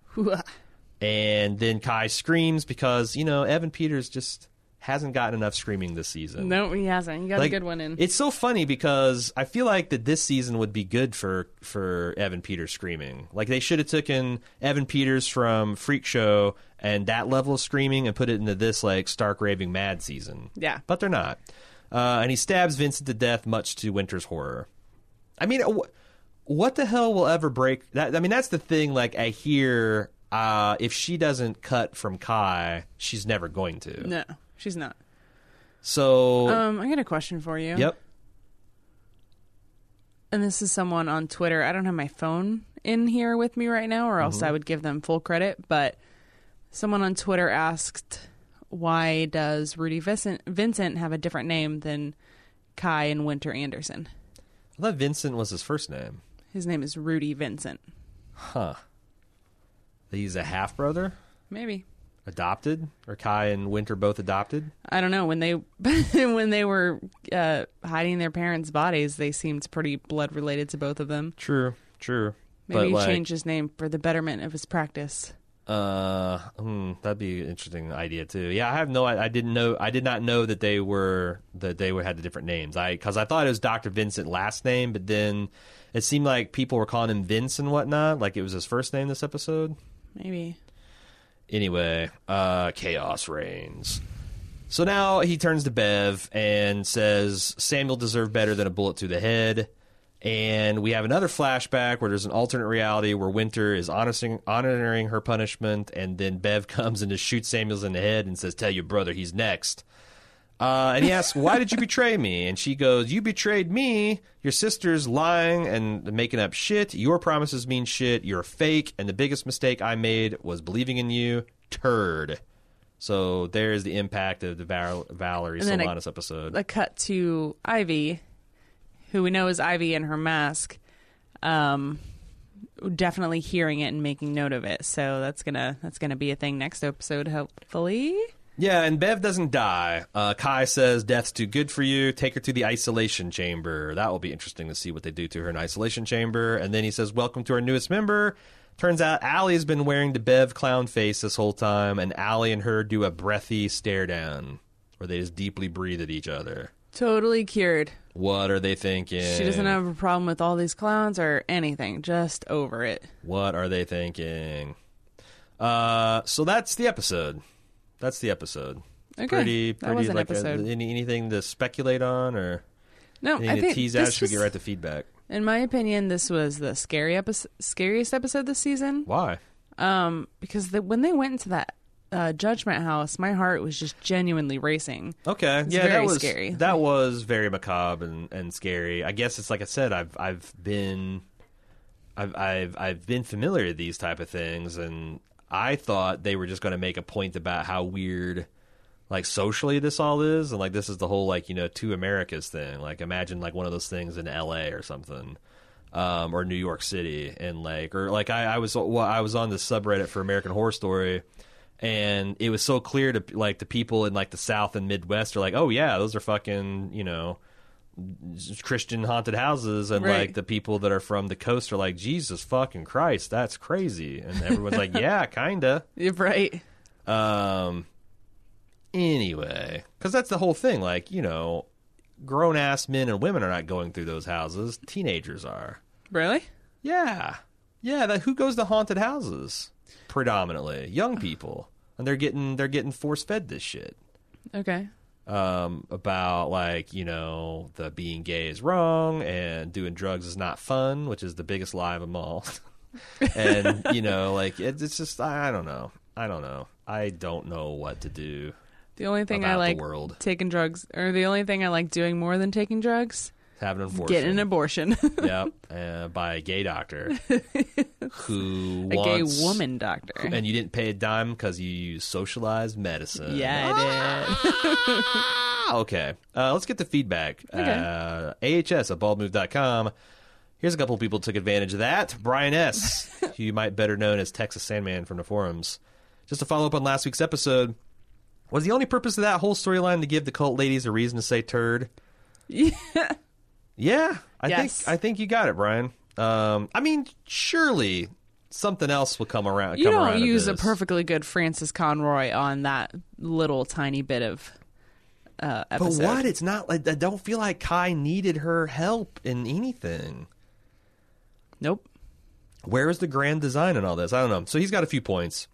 And then Kai screams because, you know, Evan Peters just hasn't gotten enough screaming this season.
No, he hasn't. He got
Like,
a good one in.
It's so funny because I feel like that this season would be good for for Evan Peters screaming. Like they should have taken Evan Peters from Freak Show and that level of screaming and put it into this like stark raving mad season.
Yeah.
but they're not. Uh, and he stabs Vincent to death, much to Winter's horror. I mean, wh- what the hell will ever break that? I mean, that's the thing. Like I hear, uh, if she doesn't cut from Kai, she's never going to.
no, she's not.
So,
Um, I got a question for you.
yep.
And this is someone on Twitter. I don't have my phone in here with me right now, or else
Mm-hmm.
I would give them full credit. But someone on Twitter asked, "Why does Rudy Vincent, Vincent have a different name than Kai and Winter Anderson?
I thought Vincent was his first name.
His name is Rudy Vincent.
Huh. He's a half brother,
Maybe
adopted, or Kai and Winter both adopted.
I don't know when they when they were uh, hiding their parents' bodies, they seemed pretty blood related to both of them.
True, true.
Maybe
but
he
like,
changed his name for the betterment of his practice.
Uh, hmm, that'd be an interesting idea too. Yeah, I have no. I, I didn't know. I did not know that they were that they were had the different names. I because I thought it was Doctor Vincent last name, but then it seemed like people were calling him Vince and whatnot, like it was his first name this episode.
Maybe.
Anyway, uh, chaos reigns. So now he turns to Bev and says Samuel deserved better than a bullet to the head. And we have another flashback where there's an alternate reality where Winter is honoring, honoring her punishment, and then Bev comes and just shoots Samuels in the head and says, "Tell your brother he's next." Uh, and he asks, "Why did you betray me?" And she goes, "You betrayed me. Your sister's lying and making up shit. Your promises mean shit. You're fake. And the biggest mistake I made was believing in you, turd." So there's the impact of the Val- Valerie
And then a-
Solanas episode.
a cut to Ivy, who we know is Ivy in her mask, um, definitely hearing it and making note of it. So that's gonna that's gonna be a thing next episode, hopefully.
Yeah, and Bev doesn't die. Uh, Kai says death's too good for you. Take her to the isolation chamber. That will be interesting to see what they do to her in isolation chamber. And then he says, "Welcome to our newest member." Turns out Allie has been wearing the Bev clown face this whole time, and Allie and her do a breathy stare down, where they just deeply breathe at each other.
Totally cured.
What are they thinking?
She doesn't have a problem with all these clowns or anything. Just over it.
What are they thinking? Uh, so that's the episode. That's the episode.
Okay,
Pretty,
that
pretty
was an
like a-
episode.
any, anything to speculate on or
No,
anything
I
to
think
tease out? Should we
was,
get right to feedback?
in my opinion, this was the scary episode, scariest episode this season.
Why?
Um, because the, when they went into that uh, judgment house, my heart was just genuinely racing.
Okay,
It's
yeah, that was
scary.
that was very macabre and, and scary. I guess it's like I said, I've I've been I've I've I've been familiar with these type of things, and I thought they were just going to make a point about how weird, like socially this all is, and like this is the whole like you know two Americas thing. Like imagine like one of those things in L.A. or something. Um, or New York City, and like, or like I, I was, well, I was on the subreddit for American Horror Story, and it was so clear to like the people in like the South and Midwest are like, oh yeah, those are fucking, you know, Christian haunted houses, and
Right.
like the people that are from the coast are like, Jesus fucking Christ, that's crazy, and everyone's like, yeah, kinda.
You're right.
Um. Anyway, because that's the whole thing. Like, you know, grown ass men and women are not going through those houses. Teenagers are.
Really?
Yeah, yeah. That who goes to haunted houses? Predominantly young people, and they're getting they're getting force fed this shit.
Okay.
Um, about like you know the being gay is wrong and doing drugs is not fun, which is the biggest lie of them all. and you know, like it, it's just I, I don't know. I don't know. I don't know what to do.
The only thing I like
world.
taking drugs, or the only thing I like doing more than taking drugs,
Have an abortion.
getting an abortion.
yep, uh, by a gay doctor who
a gay woman doctor.
and you didn't pay a dime because you used socialized medicine.
yeah, I did.
Ah, okay. Uh, let's get the feedback. Uh, AHS at baldmove.com. Here's a couple people who took advantage of that. Brian S., who you might better known as Texas Sandman from the forums. Just to follow up on last week's episode, was the only purpose of that whole storyline to give the cult ladies a reason to say turd?
Yeah.
Yeah, I
Yes.
think I think you got it, Brian. Um, I mean, surely something else will come around.
You
come
don't
around
use a perfectly good Frances Conroy on that little tiny bit of uh,
But what? It's not like I don't feel like Kai needed her help in anything.
Nope.
Where is the grand design in all this? I don't know. So he's got a few points.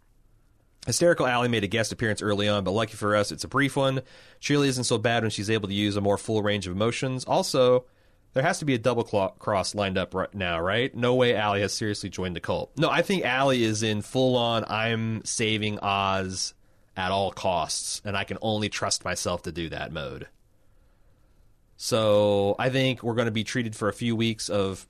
Hysterical Allie made a guest appearance early on, but lucky for us, it's a brief one. Shirley isn't so bad when she's able to use a more full range of emotions. Also, there has to be a double cross lined up right now, right? No way Allie has seriously joined the cult. No, I think Allie is in full on, I'm saving Oz at all costs, and I can only trust myself to do that mode. So I think we're going to be treated for a few weeks of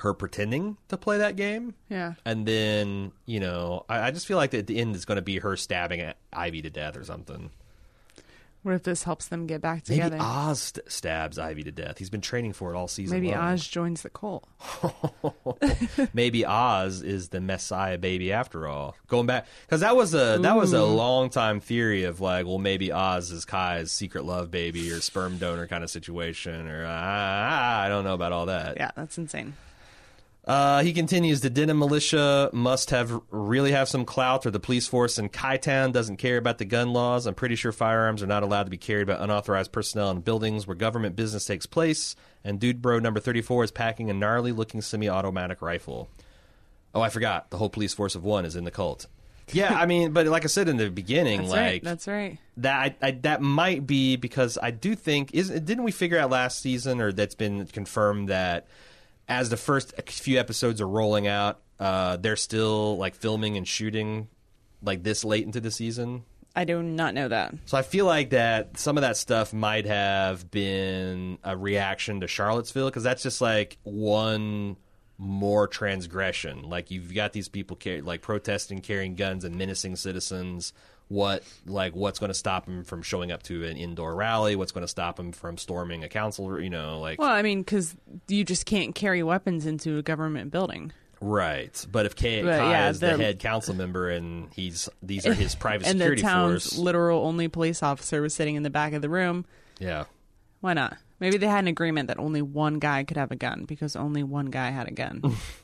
her pretending to play that game.
Yeah.
And then, you know, I, I just feel like at the end is going to be her stabbing Ivy to death or something.
What if this helps them get back together? Maybe?
Oz st- stabs Ivy to death. He's been training for it all season
Maybe
long.
Oz joins the cult.
Maybe Oz is the Messiah baby after all. Going back because that was a that was a long time theory of like, well, maybe Oz is Kai's secret love baby or sperm donor kind of situation, or ah, I don't know about all that.
Yeah, that's insane.
Uh, he continues, the Denim militia must have really have some clout, or the police force in Kaitown doesn't care about the gun laws. I'm pretty sure firearms are not allowed to be carried by unauthorized personnel in buildings where government business takes place. And Dude Bro number 34 is packing a gnarly looking semi automatic rifle. Oh, I forgot. The whole police force of one is in the cult. Yeah, I mean, but like I said in the beginning,
That's
like
right. That's right.
that I, I, that might be because I do think is didn't we figure out last season or that's been confirmed that as the first few episodes are rolling out, uh, they're still like filming and shooting like this late into the season.
I do not know that.
So I feel like that some of that stuff might have been a reaction to Charlottesville because that's just like one more transgression. Like you've got these people car- like protesting, carrying guns, and menacing citizens. What like what's going to stop him from showing up to an indoor rally? What's going to stop him from storming a council? You know, like
Well, I mean, because you just can't carry weapons into a government building.
right. But if K-
But,
Kai
yeah,
is the
the-
head council member and he's these are his private
and the
security
town's
force,
literal only police officer was sitting in the back of the room.
yeah.
Why not? Maybe they had an agreement that only one guy could have a gun because only one guy had a gun.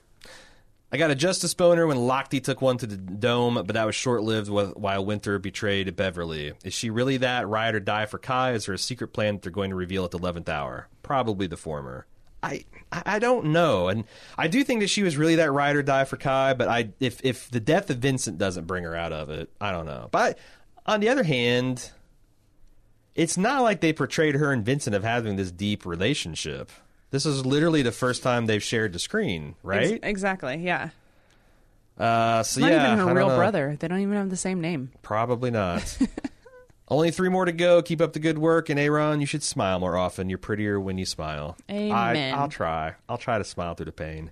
I got a justice boner when Lochte took one to the dome, but that was short lived while Winter betrayed Beverly. Is she really that ride or die for Kai? Is there a secret plan that they're going to reveal at the 11th hour? Probably the former. I I don't know, and I do think that she was really that ride or die for Kai. But I if if the death of Vincent doesn't bring her out of it, I don't know. But on the other hand, it's not like they portrayed her and Vincent of having this deep relationship. This is literally the first time they've shared the screen, right?
Ex- exactly. Yeah.
Uh, so
Not
yeah,
even her real
know.
brother. They don't even have the same name.
Probably not. Only three more to go. Keep up the good work, and Aaron, you should smile more often. You're prettier when you smile.
Amen.
I, I'll try. I'll try to smile through the pain.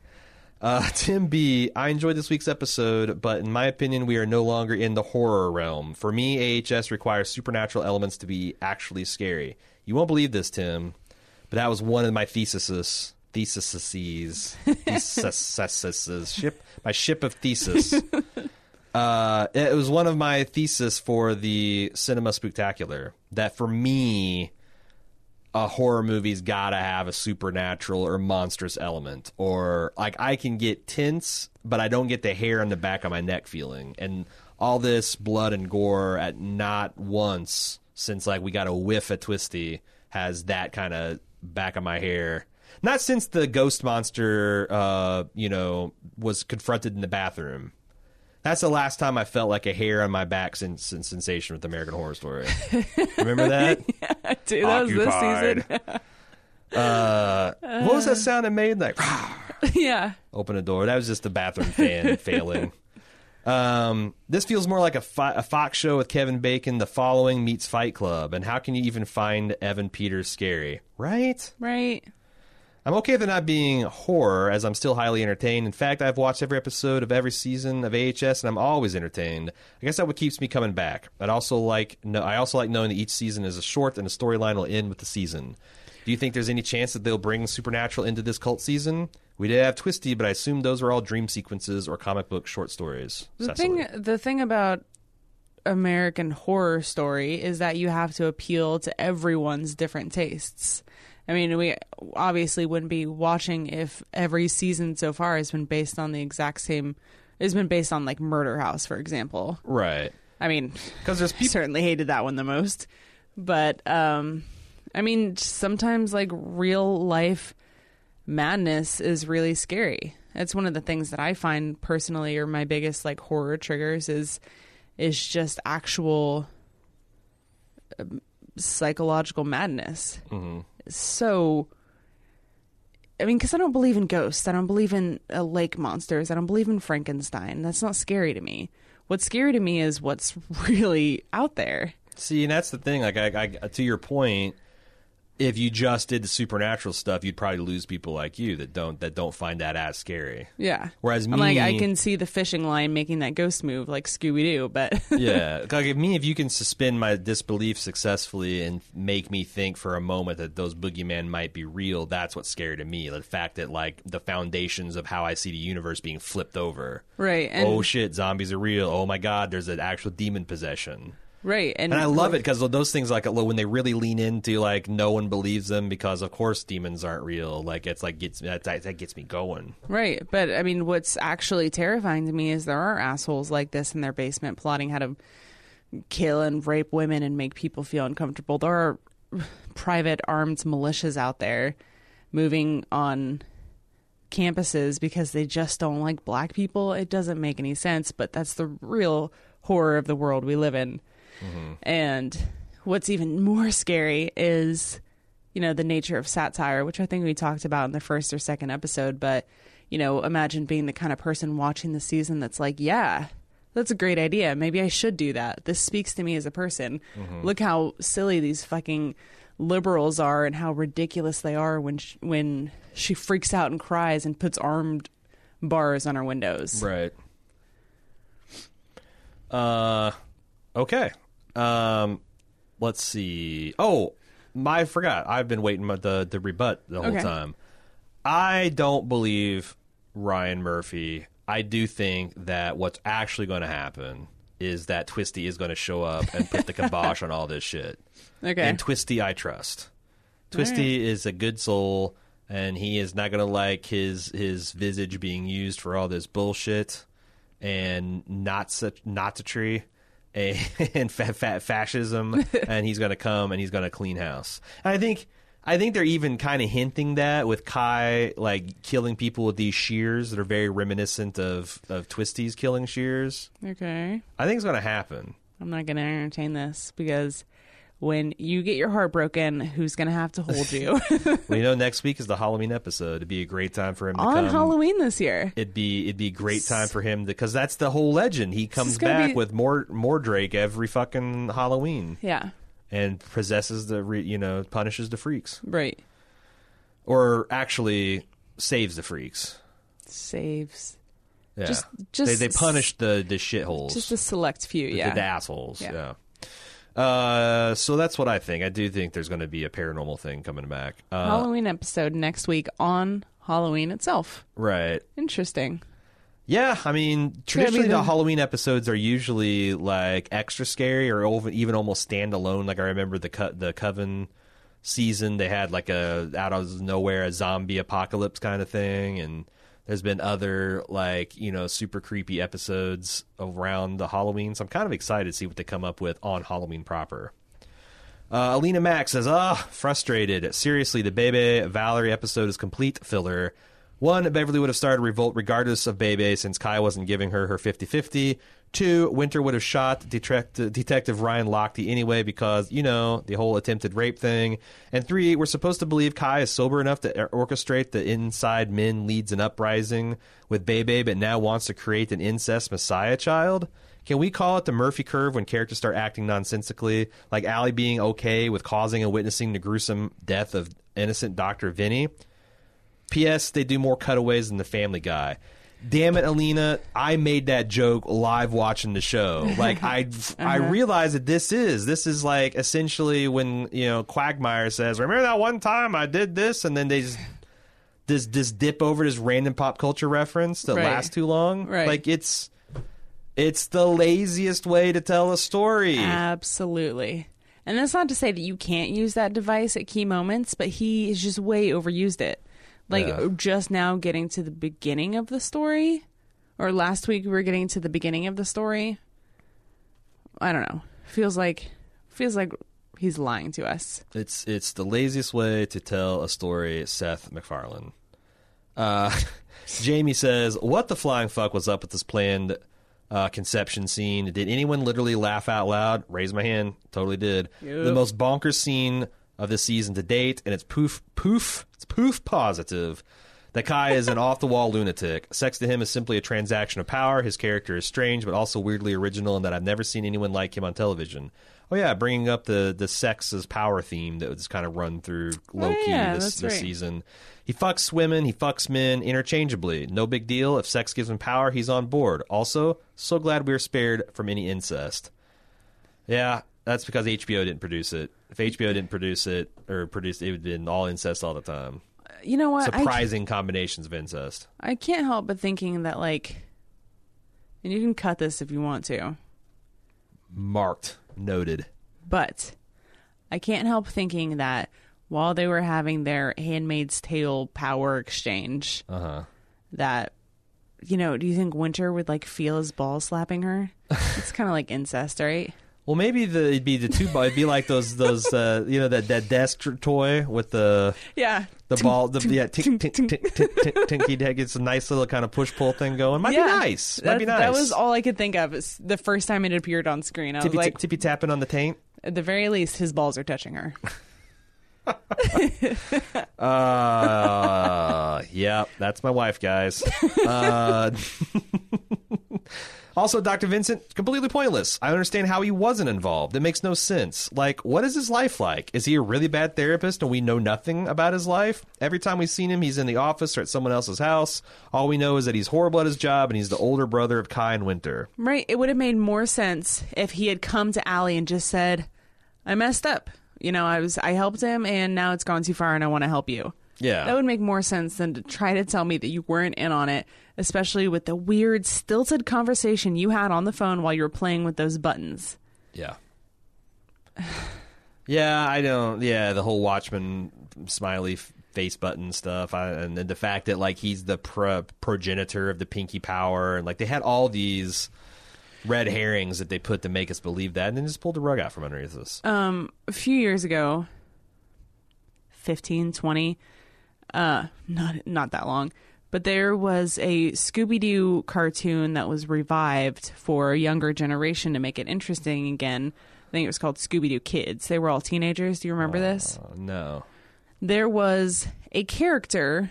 Uh, Tim B, I enjoyed this week's episode, but in my opinion, we are no longer in the horror realm. For me, AHS requires supernatural elements to be actually scary. You won't believe this, Tim, but that was one of my theses. Theses. Theses. Ship. My ship of thesis. Uh, it was one of my thesis for the cinema spectacular that for me a horror movie's got to have a supernatural or monstrous element, or like I can get tense, but I don't get the hair on the back of my neck feeling, and all this blood and gore at not once since like we got a whiff at Twisty has that kind of back of my hair. Not since the ghost monster, uh, you know, was confronted in the bathroom. That's the last time I felt like a hair on my back since, since sensation with American Horror Story. Remember that?
yeah, Dude, that was this
Occupied.
season.
Uh, what was that sound it made? Like
yeah.
open a door. That was just the bathroom fan failing. Um, this feels more like a, Fo- a Fox show with Kevin Bacon. The following meets Fight Club, and how can you even find Evan Peters scary? Right?
Right.
I'm okay with it not being horror, as I'm still highly entertained. In fact, I've watched every episode of every season of AHS, and I'm always entertained. I guess that what keeps me coming back. I'd also like no, I also like knowing that each season is a short and the storyline will end with the season. Do you think there's any chance that they'll bring Supernatural into this cult season? We did have Twisty, but I assume those are all dream sequences or comic book short stories.
The
Cecily.
thing, the thing about American Horror Story is that you have to appeal to everyone's different tastes. I mean, we obviously wouldn't be watching if every season so far has been based on the exact same. Has been based on like Murder House, for example.
right?
I mean,
Because there's people.
certainly hated that one the most. But um I mean sometimes like real life madness is really scary. It's one of the things that I find personally are my biggest like horror triggers is is just actual um, psychological madness.
Mm-hmm.
So I mean, because I don't believe in ghosts. I don't believe in uh, lake monsters. I don't believe in Frankenstein. That's not scary to me. What's scary to me is what's really out there.
See, and that's the thing. Like, I, I, to your point, if you just did the supernatural stuff, you'd probably lose people like you that don't that don't find that as scary.
Yeah.
Whereas
I'm like, I can see the fishing line making that ghost move like Scooby Doo, but
yeah, like if me, if you can suspend my disbelief successfully and make me think for a moment that those boogeyman might be real, that's what's scary to me. The fact that like the foundations of how I see the universe being flipped over.
right. And,
oh shit, zombies are real. Oh my god, there's an actual demon possession.
Right. And,
And I love it because those things like when they really lean into like no one believes them because of course demons aren't real. Like it's like gets that, that gets me going.
Right. But I mean, what's actually terrifying to me is there are assholes like this in their basement plotting how to kill and rape women and make people feel uncomfortable. There are private armed militias out there moving on campuses because they just don't like black people. It doesn't make any sense, but that's the real horror of the world we live in. And what's even more scary is, you know, the nature of satire, which I think we talked about in the first or second episode. But, you know, imagine being the kind of person watching the season that's like, yeah, that's a great idea. Maybe I should do that. This speaks to me as a person. Look how silly these fucking liberals are and how ridiculous they are when sh- when she freaks out and cries and puts armed bars on her windows.
Right. Uh, okay. Um, let's see. Oh, my, I forgot. I've been waiting the to rebut the whole
Okay.
time. I don't believe Ryan Murphy. I do think that what's actually going to happen is that Twisty is going to show up and put the kibosh on all this shit.
Okay.
And Twisty, I trust. Twisty is a good soul, and he is not going to like his his visage being used for all this bullshit and not such Nazistry and, and fa- fa- fascism. and he's going to come and he's going to clean house. And I think. I think they're even kind of hinting that with Kai like killing people with these shears that are very reminiscent of of Twisty's killing shears.
okay.
I think it's going to happen.
I'm not going to entertain this because when you get your heart broken, who's going to have to hold you
you know, next week is the Halloween episode. It'd be a great time for him to
on
come.
Halloween this year?
It'd be it'd be a great time for him because that's the whole legend. He comes back
be-
with more more Drake every fucking Halloween
Yeah.
and possesses the re, you know punishes the freaks
Right.
or actually saves the freaks.
Saves.
Yeah,
Just-
they
just-
they punish the the shitholes,
Just a select few,
the,
yeah.
the assholes.
Yeah.
Yeah. Uh, so that's what I think. I do think there's going to be a paranormal thing coming back. Uh,
Halloween episode next week on Halloween itself.
right.
Interesting.
Yeah, I mean,
gonna be
traditionally the
the-
Halloween episodes are usually like extra scary or even almost standalone. Like I remember the co- the Coven season they had like a out of nowhere a zombie apocalypse kind of thing, and there's been other like you know super creepy episodes around the Halloween. So I'm kind of excited to see what they come up with on Halloween proper. Uh, Alina Max says, "Ah, frustrated. Seriously, the Bebe Valerie episode is complete filler. One, Beverly would have started revolt regardless of Bebe since Kai wasn't giving her her 50-50. Two, Winter would have shot Detect- Detective Ryan Lochte anyway because, you know, the whole attempted rape thing. And three, we're supposed to believe Kai is sober enough to orchestrate the inside men leads an uprising with Bebe, but now wants to create an incest messiah child. Can we call it the Murphy curve when characters start acting nonsensically, like Allie being okay with causing and witnessing the gruesome death of innocent Dr. Vinny? P.S. They do more cutaways than the Family Guy. Damn it, Alina! I made that joke live watching the show. Like I, I uh-huh. realized that this is this is like essentially when you know Quagmire says, "Remember that one time I did this," and then they just this this dip over this random pop culture reference that
Right.
lasts too long.
Right.
Like it's it's the laziest way to tell a story.
Absolutely. And that's not to say that you can't use that device at key moments, but he has just way overused it. Like
Yeah.
just now getting to the beginning of the story, or last week we were getting to the beginning of the story. I don't know. Feels like feels like he's lying to us.
It's it's the laziest way to tell a story, Seth MacFarlane. Uh, Jamie says, "What the flying fuck was up with this planned uh, conception scene? Did anyone literally laugh out loud? Raise my hand. Totally did. The most bonkers scene of this season to date, and it's poof poof. It's poof positive." That Kai is an off the wall lunatic. Sex to him is simply a transaction of power. His character is strange, but also weirdly original, and that I've never seen anyone like him on television. Oh yeah, bringing up the the sex as power theme that was kind of run through low key
Oh, yeah,
this, this
right.
season. He fucks women, he fucks men interchangeably. No big deal. If sex gives him power, he's on board. Also, so glad we were spared from any incest. Yeah, that's because HBO didn't produce it. If HBO didn't produce it or produce it, it would have been all incest all the time.
You know what? I,
Surprising combinations of incest.
I can't help but thinking that like and you can cut this if you want to.
Marked, noted.
But I can't help thinking that while they were having their Handmaid's Tale power exchange,
Uh-huh.
that you know, do you think Winter would like feel his ball slapping her? it's kind of like incest, right?
Well, maybe the it'd be the two ball. It'd be like those those uh, you know that that desk toy with the
Yeah.
the ball. The yeah, tink tink tink tink tink tinky head gets a nice little kind of push pull thing going. Might
yeah.
be nice. Might
That,
be nice.
that was all I could think of. It's the first time it appeared on screen. I was
tippy,
like,
tippy tapping on the taint.
at the very least, his balls are touching her.
Uh, yeah, that's my wife, guys. Uh, also, Dr. Vincent, completely pointless. I understand how he wasn't involved. It makes no sense. Like, what is his life like? Is he a really bad therapist and we know nothing about his life? Every time we've seen him, he's in the office or at someone else's house. All we know is that he's horrible at his job and he's the older brother of Kai and Winter.
Right. It would have made more sense if he had come to Allie and just said, I messed up. You know, I was I helped him and now it's gone too far and I want to help you.
Yeah.
That would make more sense than to try to tell me that you weren't in on it, especially with the weird stilted conversation you had on the phone while you were playing with those buttons.
Yeah. yeah, I don't. Yeah, the whole Watchmen smiley f- face button stuff, I, and then the fact that like he's the pro- progenitor of the Pinky Power, and like they had all these red herrings that they put to make us believe that, and then just pulled the rug out from underneath us.
Um a few years ago, 15, 20, uh not not that long, but there was a Scooby-Doo cartoon that was revived for a younger generation to make it interesting again. I think it was called Scooby-Doo Kids. They were all teenagers. Do you remember this?
Oh, no.
there was a character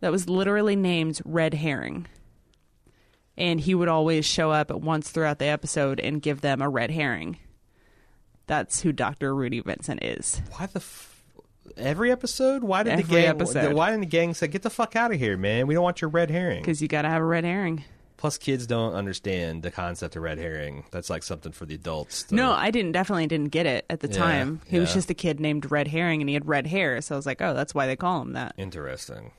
that was literally named Red Herring. And he would always show up at once throughout the episode and give them a red herring. That's who Dr. Rudy Vincent is.
Why the. F- Every episode? Why did the gang?
episode.
Why didn't the gang say, "Get the fuck out of here, man. We don't want your red herring"?
Because you got to have a red herring.
Plus, kids don't understand the concept of red herring. That's like something for the adults. to-
No, I didn't definitely didn't get it at the
Yeah,
time. He was just a kid named Red Herring and he had red hair. So I was like, oh, that's why they call him that.
Interesting.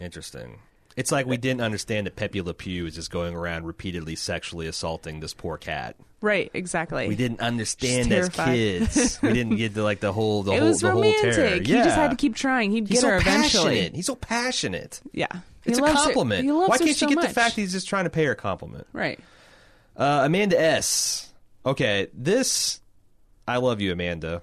Interesting. It's like we uh, didn't understand that Pepe Le Pew was just going around repeatedly sexually assaulting this poor cat.
Right, exactly.
We didn't understand as kids. we didn't get to like the whole the
It
whole
was
the whole
romantic.
terror.
He just had to keep trying. He'd
He's
get
so
her eventually.
passionate. He's so passionate.
Yeah,
It's
He
a
her-
compliment. Why can't
so
you get the fact that he's just trying to pay her a compliment?
Right.
Uh, Amanda S. Okay, this I love you, Amanda.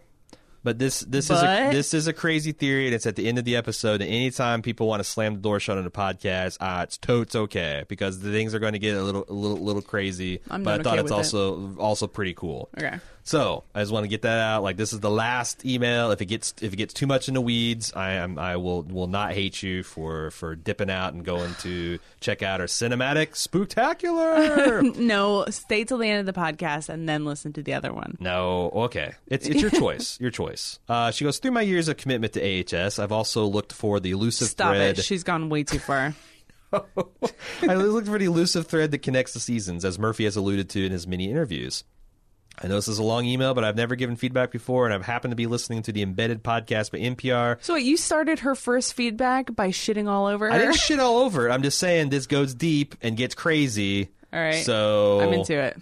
But this this is a, this is a crazy theory, and it's at the end of the episode. And anytime people want to slam the door shut on the podcast, uh, it's totes okay because the things are going to get a little a little little crazy.
I'm
but I thought
okay
it's
with it.
also also pretty cool.
Okay.
So I just want to get that out. Like this is the last email. If it gets if it gets too much in the weeds, I am I will will not hate you for for dipping out and going to check out our cinematic spooktacular.
No, stay till the end of the podcast and then listen to the other one.
no, okay, it's it's your choice. Your choice. Uh, she goes through my years of commitment to AHS. I've also looked for the elusive
Stop
thread.
it. She's gone way too far.
I looked for the elusive thread that connects the seasons, as Murphy has alluded to in his many interviews. I know this is a long email, but I've never given feedback before, and I've happened to be listening to the Embedded podcast by NPR.
So wait, you started her first feedback by shitting all over her.
I didn't shit all over. I'm just saying this goes deep and gets crazy.
all right.
So
I'm into it.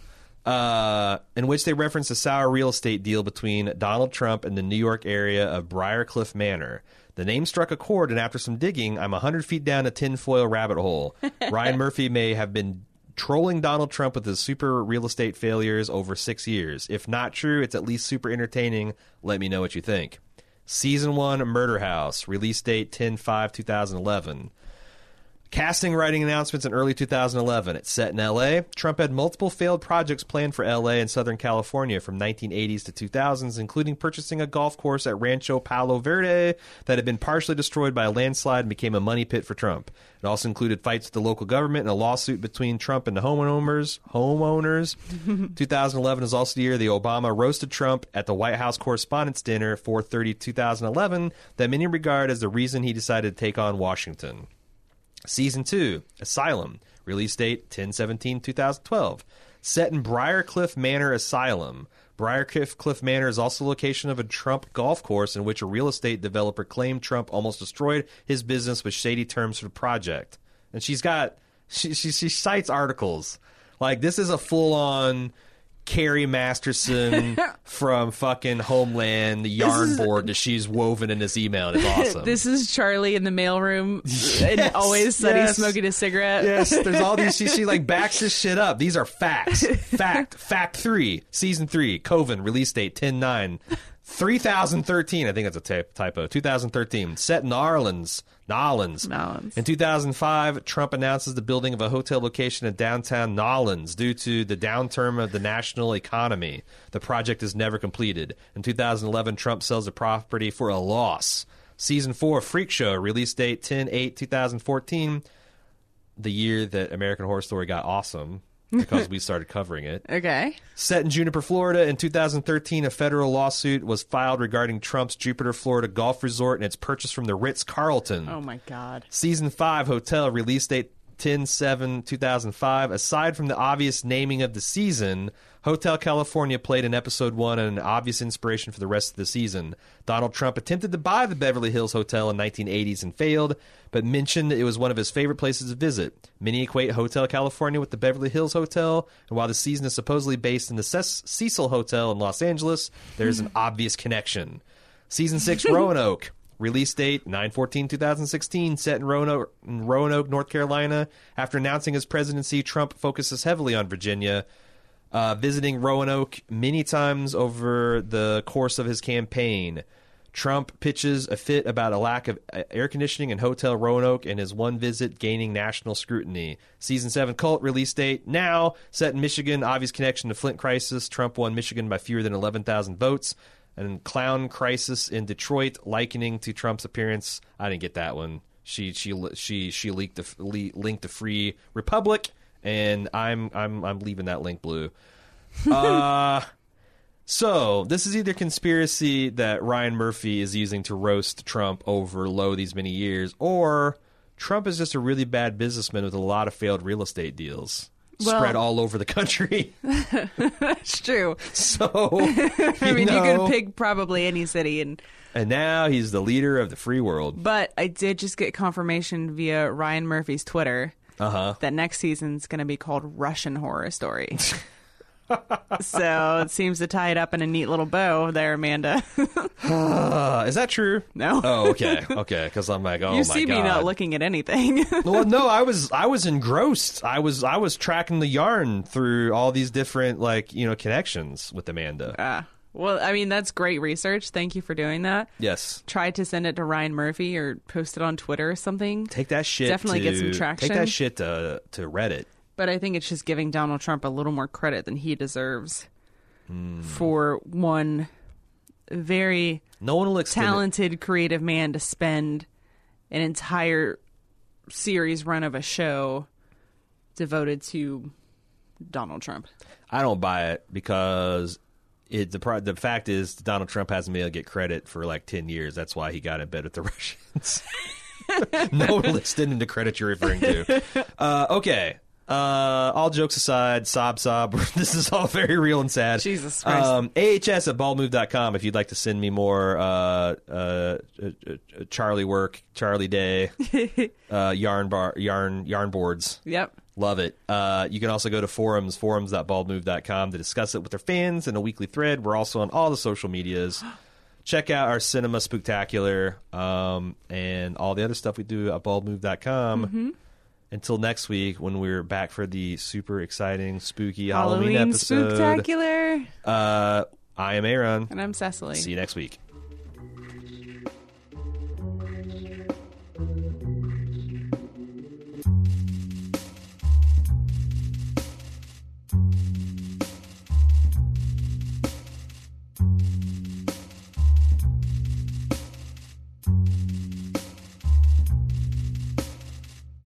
uh, in which they reference a sour real estate deal between Donald Trump and the New York area of Briarcliff Manor. The name struck a chord, and after some digging, I'm 100 feet down a tinfoil rabbit hole. Ryan Murphy may have been trolling Donald Trump with his super real estate failures over six years. If not true, it's at least super entertaining. Let me know what you think. Season 1 Murder House, release date 10 5 2011. Casting writing announcements in early 2011. It's set in LA. Trump had multiple failed projects planned for LA and Southern California from 1980s to 2000s, including purchasing a golf course at Rancho Palo Verde that had been partially destroyed by a landslide and became a money pit for Trump. It also included fights with the local government and a lawsuit between Trump and the homeowners. Homeowners. 2011 is also the year the Obama roasted Trump at the White House Correspondents' Dinner 430 2011 that many regard as the reason he decided to take on Washington. Season 2, Asylum, release date 10 17 2012. Set in Briarcliff Manor Asylum. Briarcliff Cliff Manor is also the location of a Trump golf course in which a real estate developer claimed Trump almost destroyed his business with shady terms for the project. And she's got, she, she, she cites articles. Like, this is a full on Carrie Masterson from fucking Homeland, the yarn
is-
board that she's woven in this email. It's awesome.
This is Charlie in the mailroom, and always said
yes.
smoking a cigarette.
Yes, there's all these. She, she like backs this shit up. These are facts. Fact. Fact three. Season three. Coven. Release date 10 9. 3013. I think that's a typo. 2013. Set in Narlands. Nolans.
Nolans.
In 2005, Trump announces the building of a hotel location in downtown Nolans due to the downturn of the national economy. The project is never completed. In 2011, Trump sells the property for a loss. Season 4 Freak Show, release date 10 8 2014, the year that American Horror Story got awesome because we started covering it.
Okay.
Set in Juniper, Florida, in 2013, a federal lawsuit was filed regarding Trump's Jupiter, Florida golf resort and its purchase from the Ritz Carlton.
Oh my God.
Season 5 Hotel release date 10 7 2005. Aside from the obvious naming of the season, Hotel California played in episode 1 and an obvious inspiration for the rest of the season. Donald Trump attempted to buy the Beverly Hills Hotel in 1980s and failed, but mentioned it was one of his favorite places to visit. Many equate Hotel California with the Beverly Hills Hotel, and while the season is supposedly based in the Cecil Hotel in Los Angeles, there's an obvious connection. Season 6 Roanoke. Release date 9-14-2016, set in Roanoke, in Roanoke, North Carolina. After announcing his presidency, Trump focuses heavily on Virginia, uh, visiting Roanoke many times over the course of his campaign. Trump pitches a fit about a lack of air conditioning in Hotel Roanoke and his one visit gaining national scrutiny. Season 7 Cult release date now set in Michigan. Obvious connection to Flint crisis. Trump won Michigan by fewer than 11,000 votes. And Clown crisis in Detroit, likening to Trump's appearance. I didn't get that one. She she she she leaked the le, linked the Free Republic, and I'm I'm I'm leaving that link blue. Uh so this is either conspiracy that Ryan Murphy is using to roast Trump over low these many years, or Trump is just a really bad businessman with a lot of failed real estate deals.
Well-
spread all over the country.
that's true.
so
I mean, you
know.
could pick probably any city, and
And now he's the leader of the free world.
but I did just get confirmation via Ryan Murphy's Twitter
Uh huh.
that next season's going to be called Russian Horror Story. so it seems to tie it up in a neat little bow there, Amanda.
Uh, is that true?
No.
Oh, okay, okay. Because I'm like, oh
you see
god.
me not looking at anything.
well, no, I was I was engrossed. I was I was tracking the yarn through all these different like you know connections with Amanda.
Ah, well, I mean, that's great research. Thank you for doing that.
yes.
Try to send it to Ryan Murphy or post it on Twitter or something.
Take that shit.
Definitely
to,
get some traction.
Take that shit to to Reddit.
But I think it's just giving Donald Trump a little more credit than he deserves
Hmm.
for one very
No one will extend it.
talented, creative man to spend an entire series run of a show devoted to Donald Trump.
I don't buy it because it the the fact is Donald Trump hasn't been able to get credit for like ten years. That's why he got in bed with the Russians. no will extend the credit you're referring to. Uh, okay. Uh, all jokes aside, sob sob. this is all very real and sad.
Jesus Christ.
Um, AHS at baldmove.com if you'd like to send me more uh, uh, uh, uh, Charlie work, Charlie Day, uh, yarn bar, yarn yarn boards.
Yep.
Love it. Uh, you can also go to forums, forums.baldmove.com to discuss it with their fans in a weekly thread. We're also on all the social medias. Check out our cinema spectacular um, and all the other stuff we do at baldmove.com.
Mm-hmm.
Until next week, when we're back for the super exciting, spooky Halloween,
Halloween
episode.
spectacular.
Uh, I am Aaron.
And I'm Cecily.
See you next week.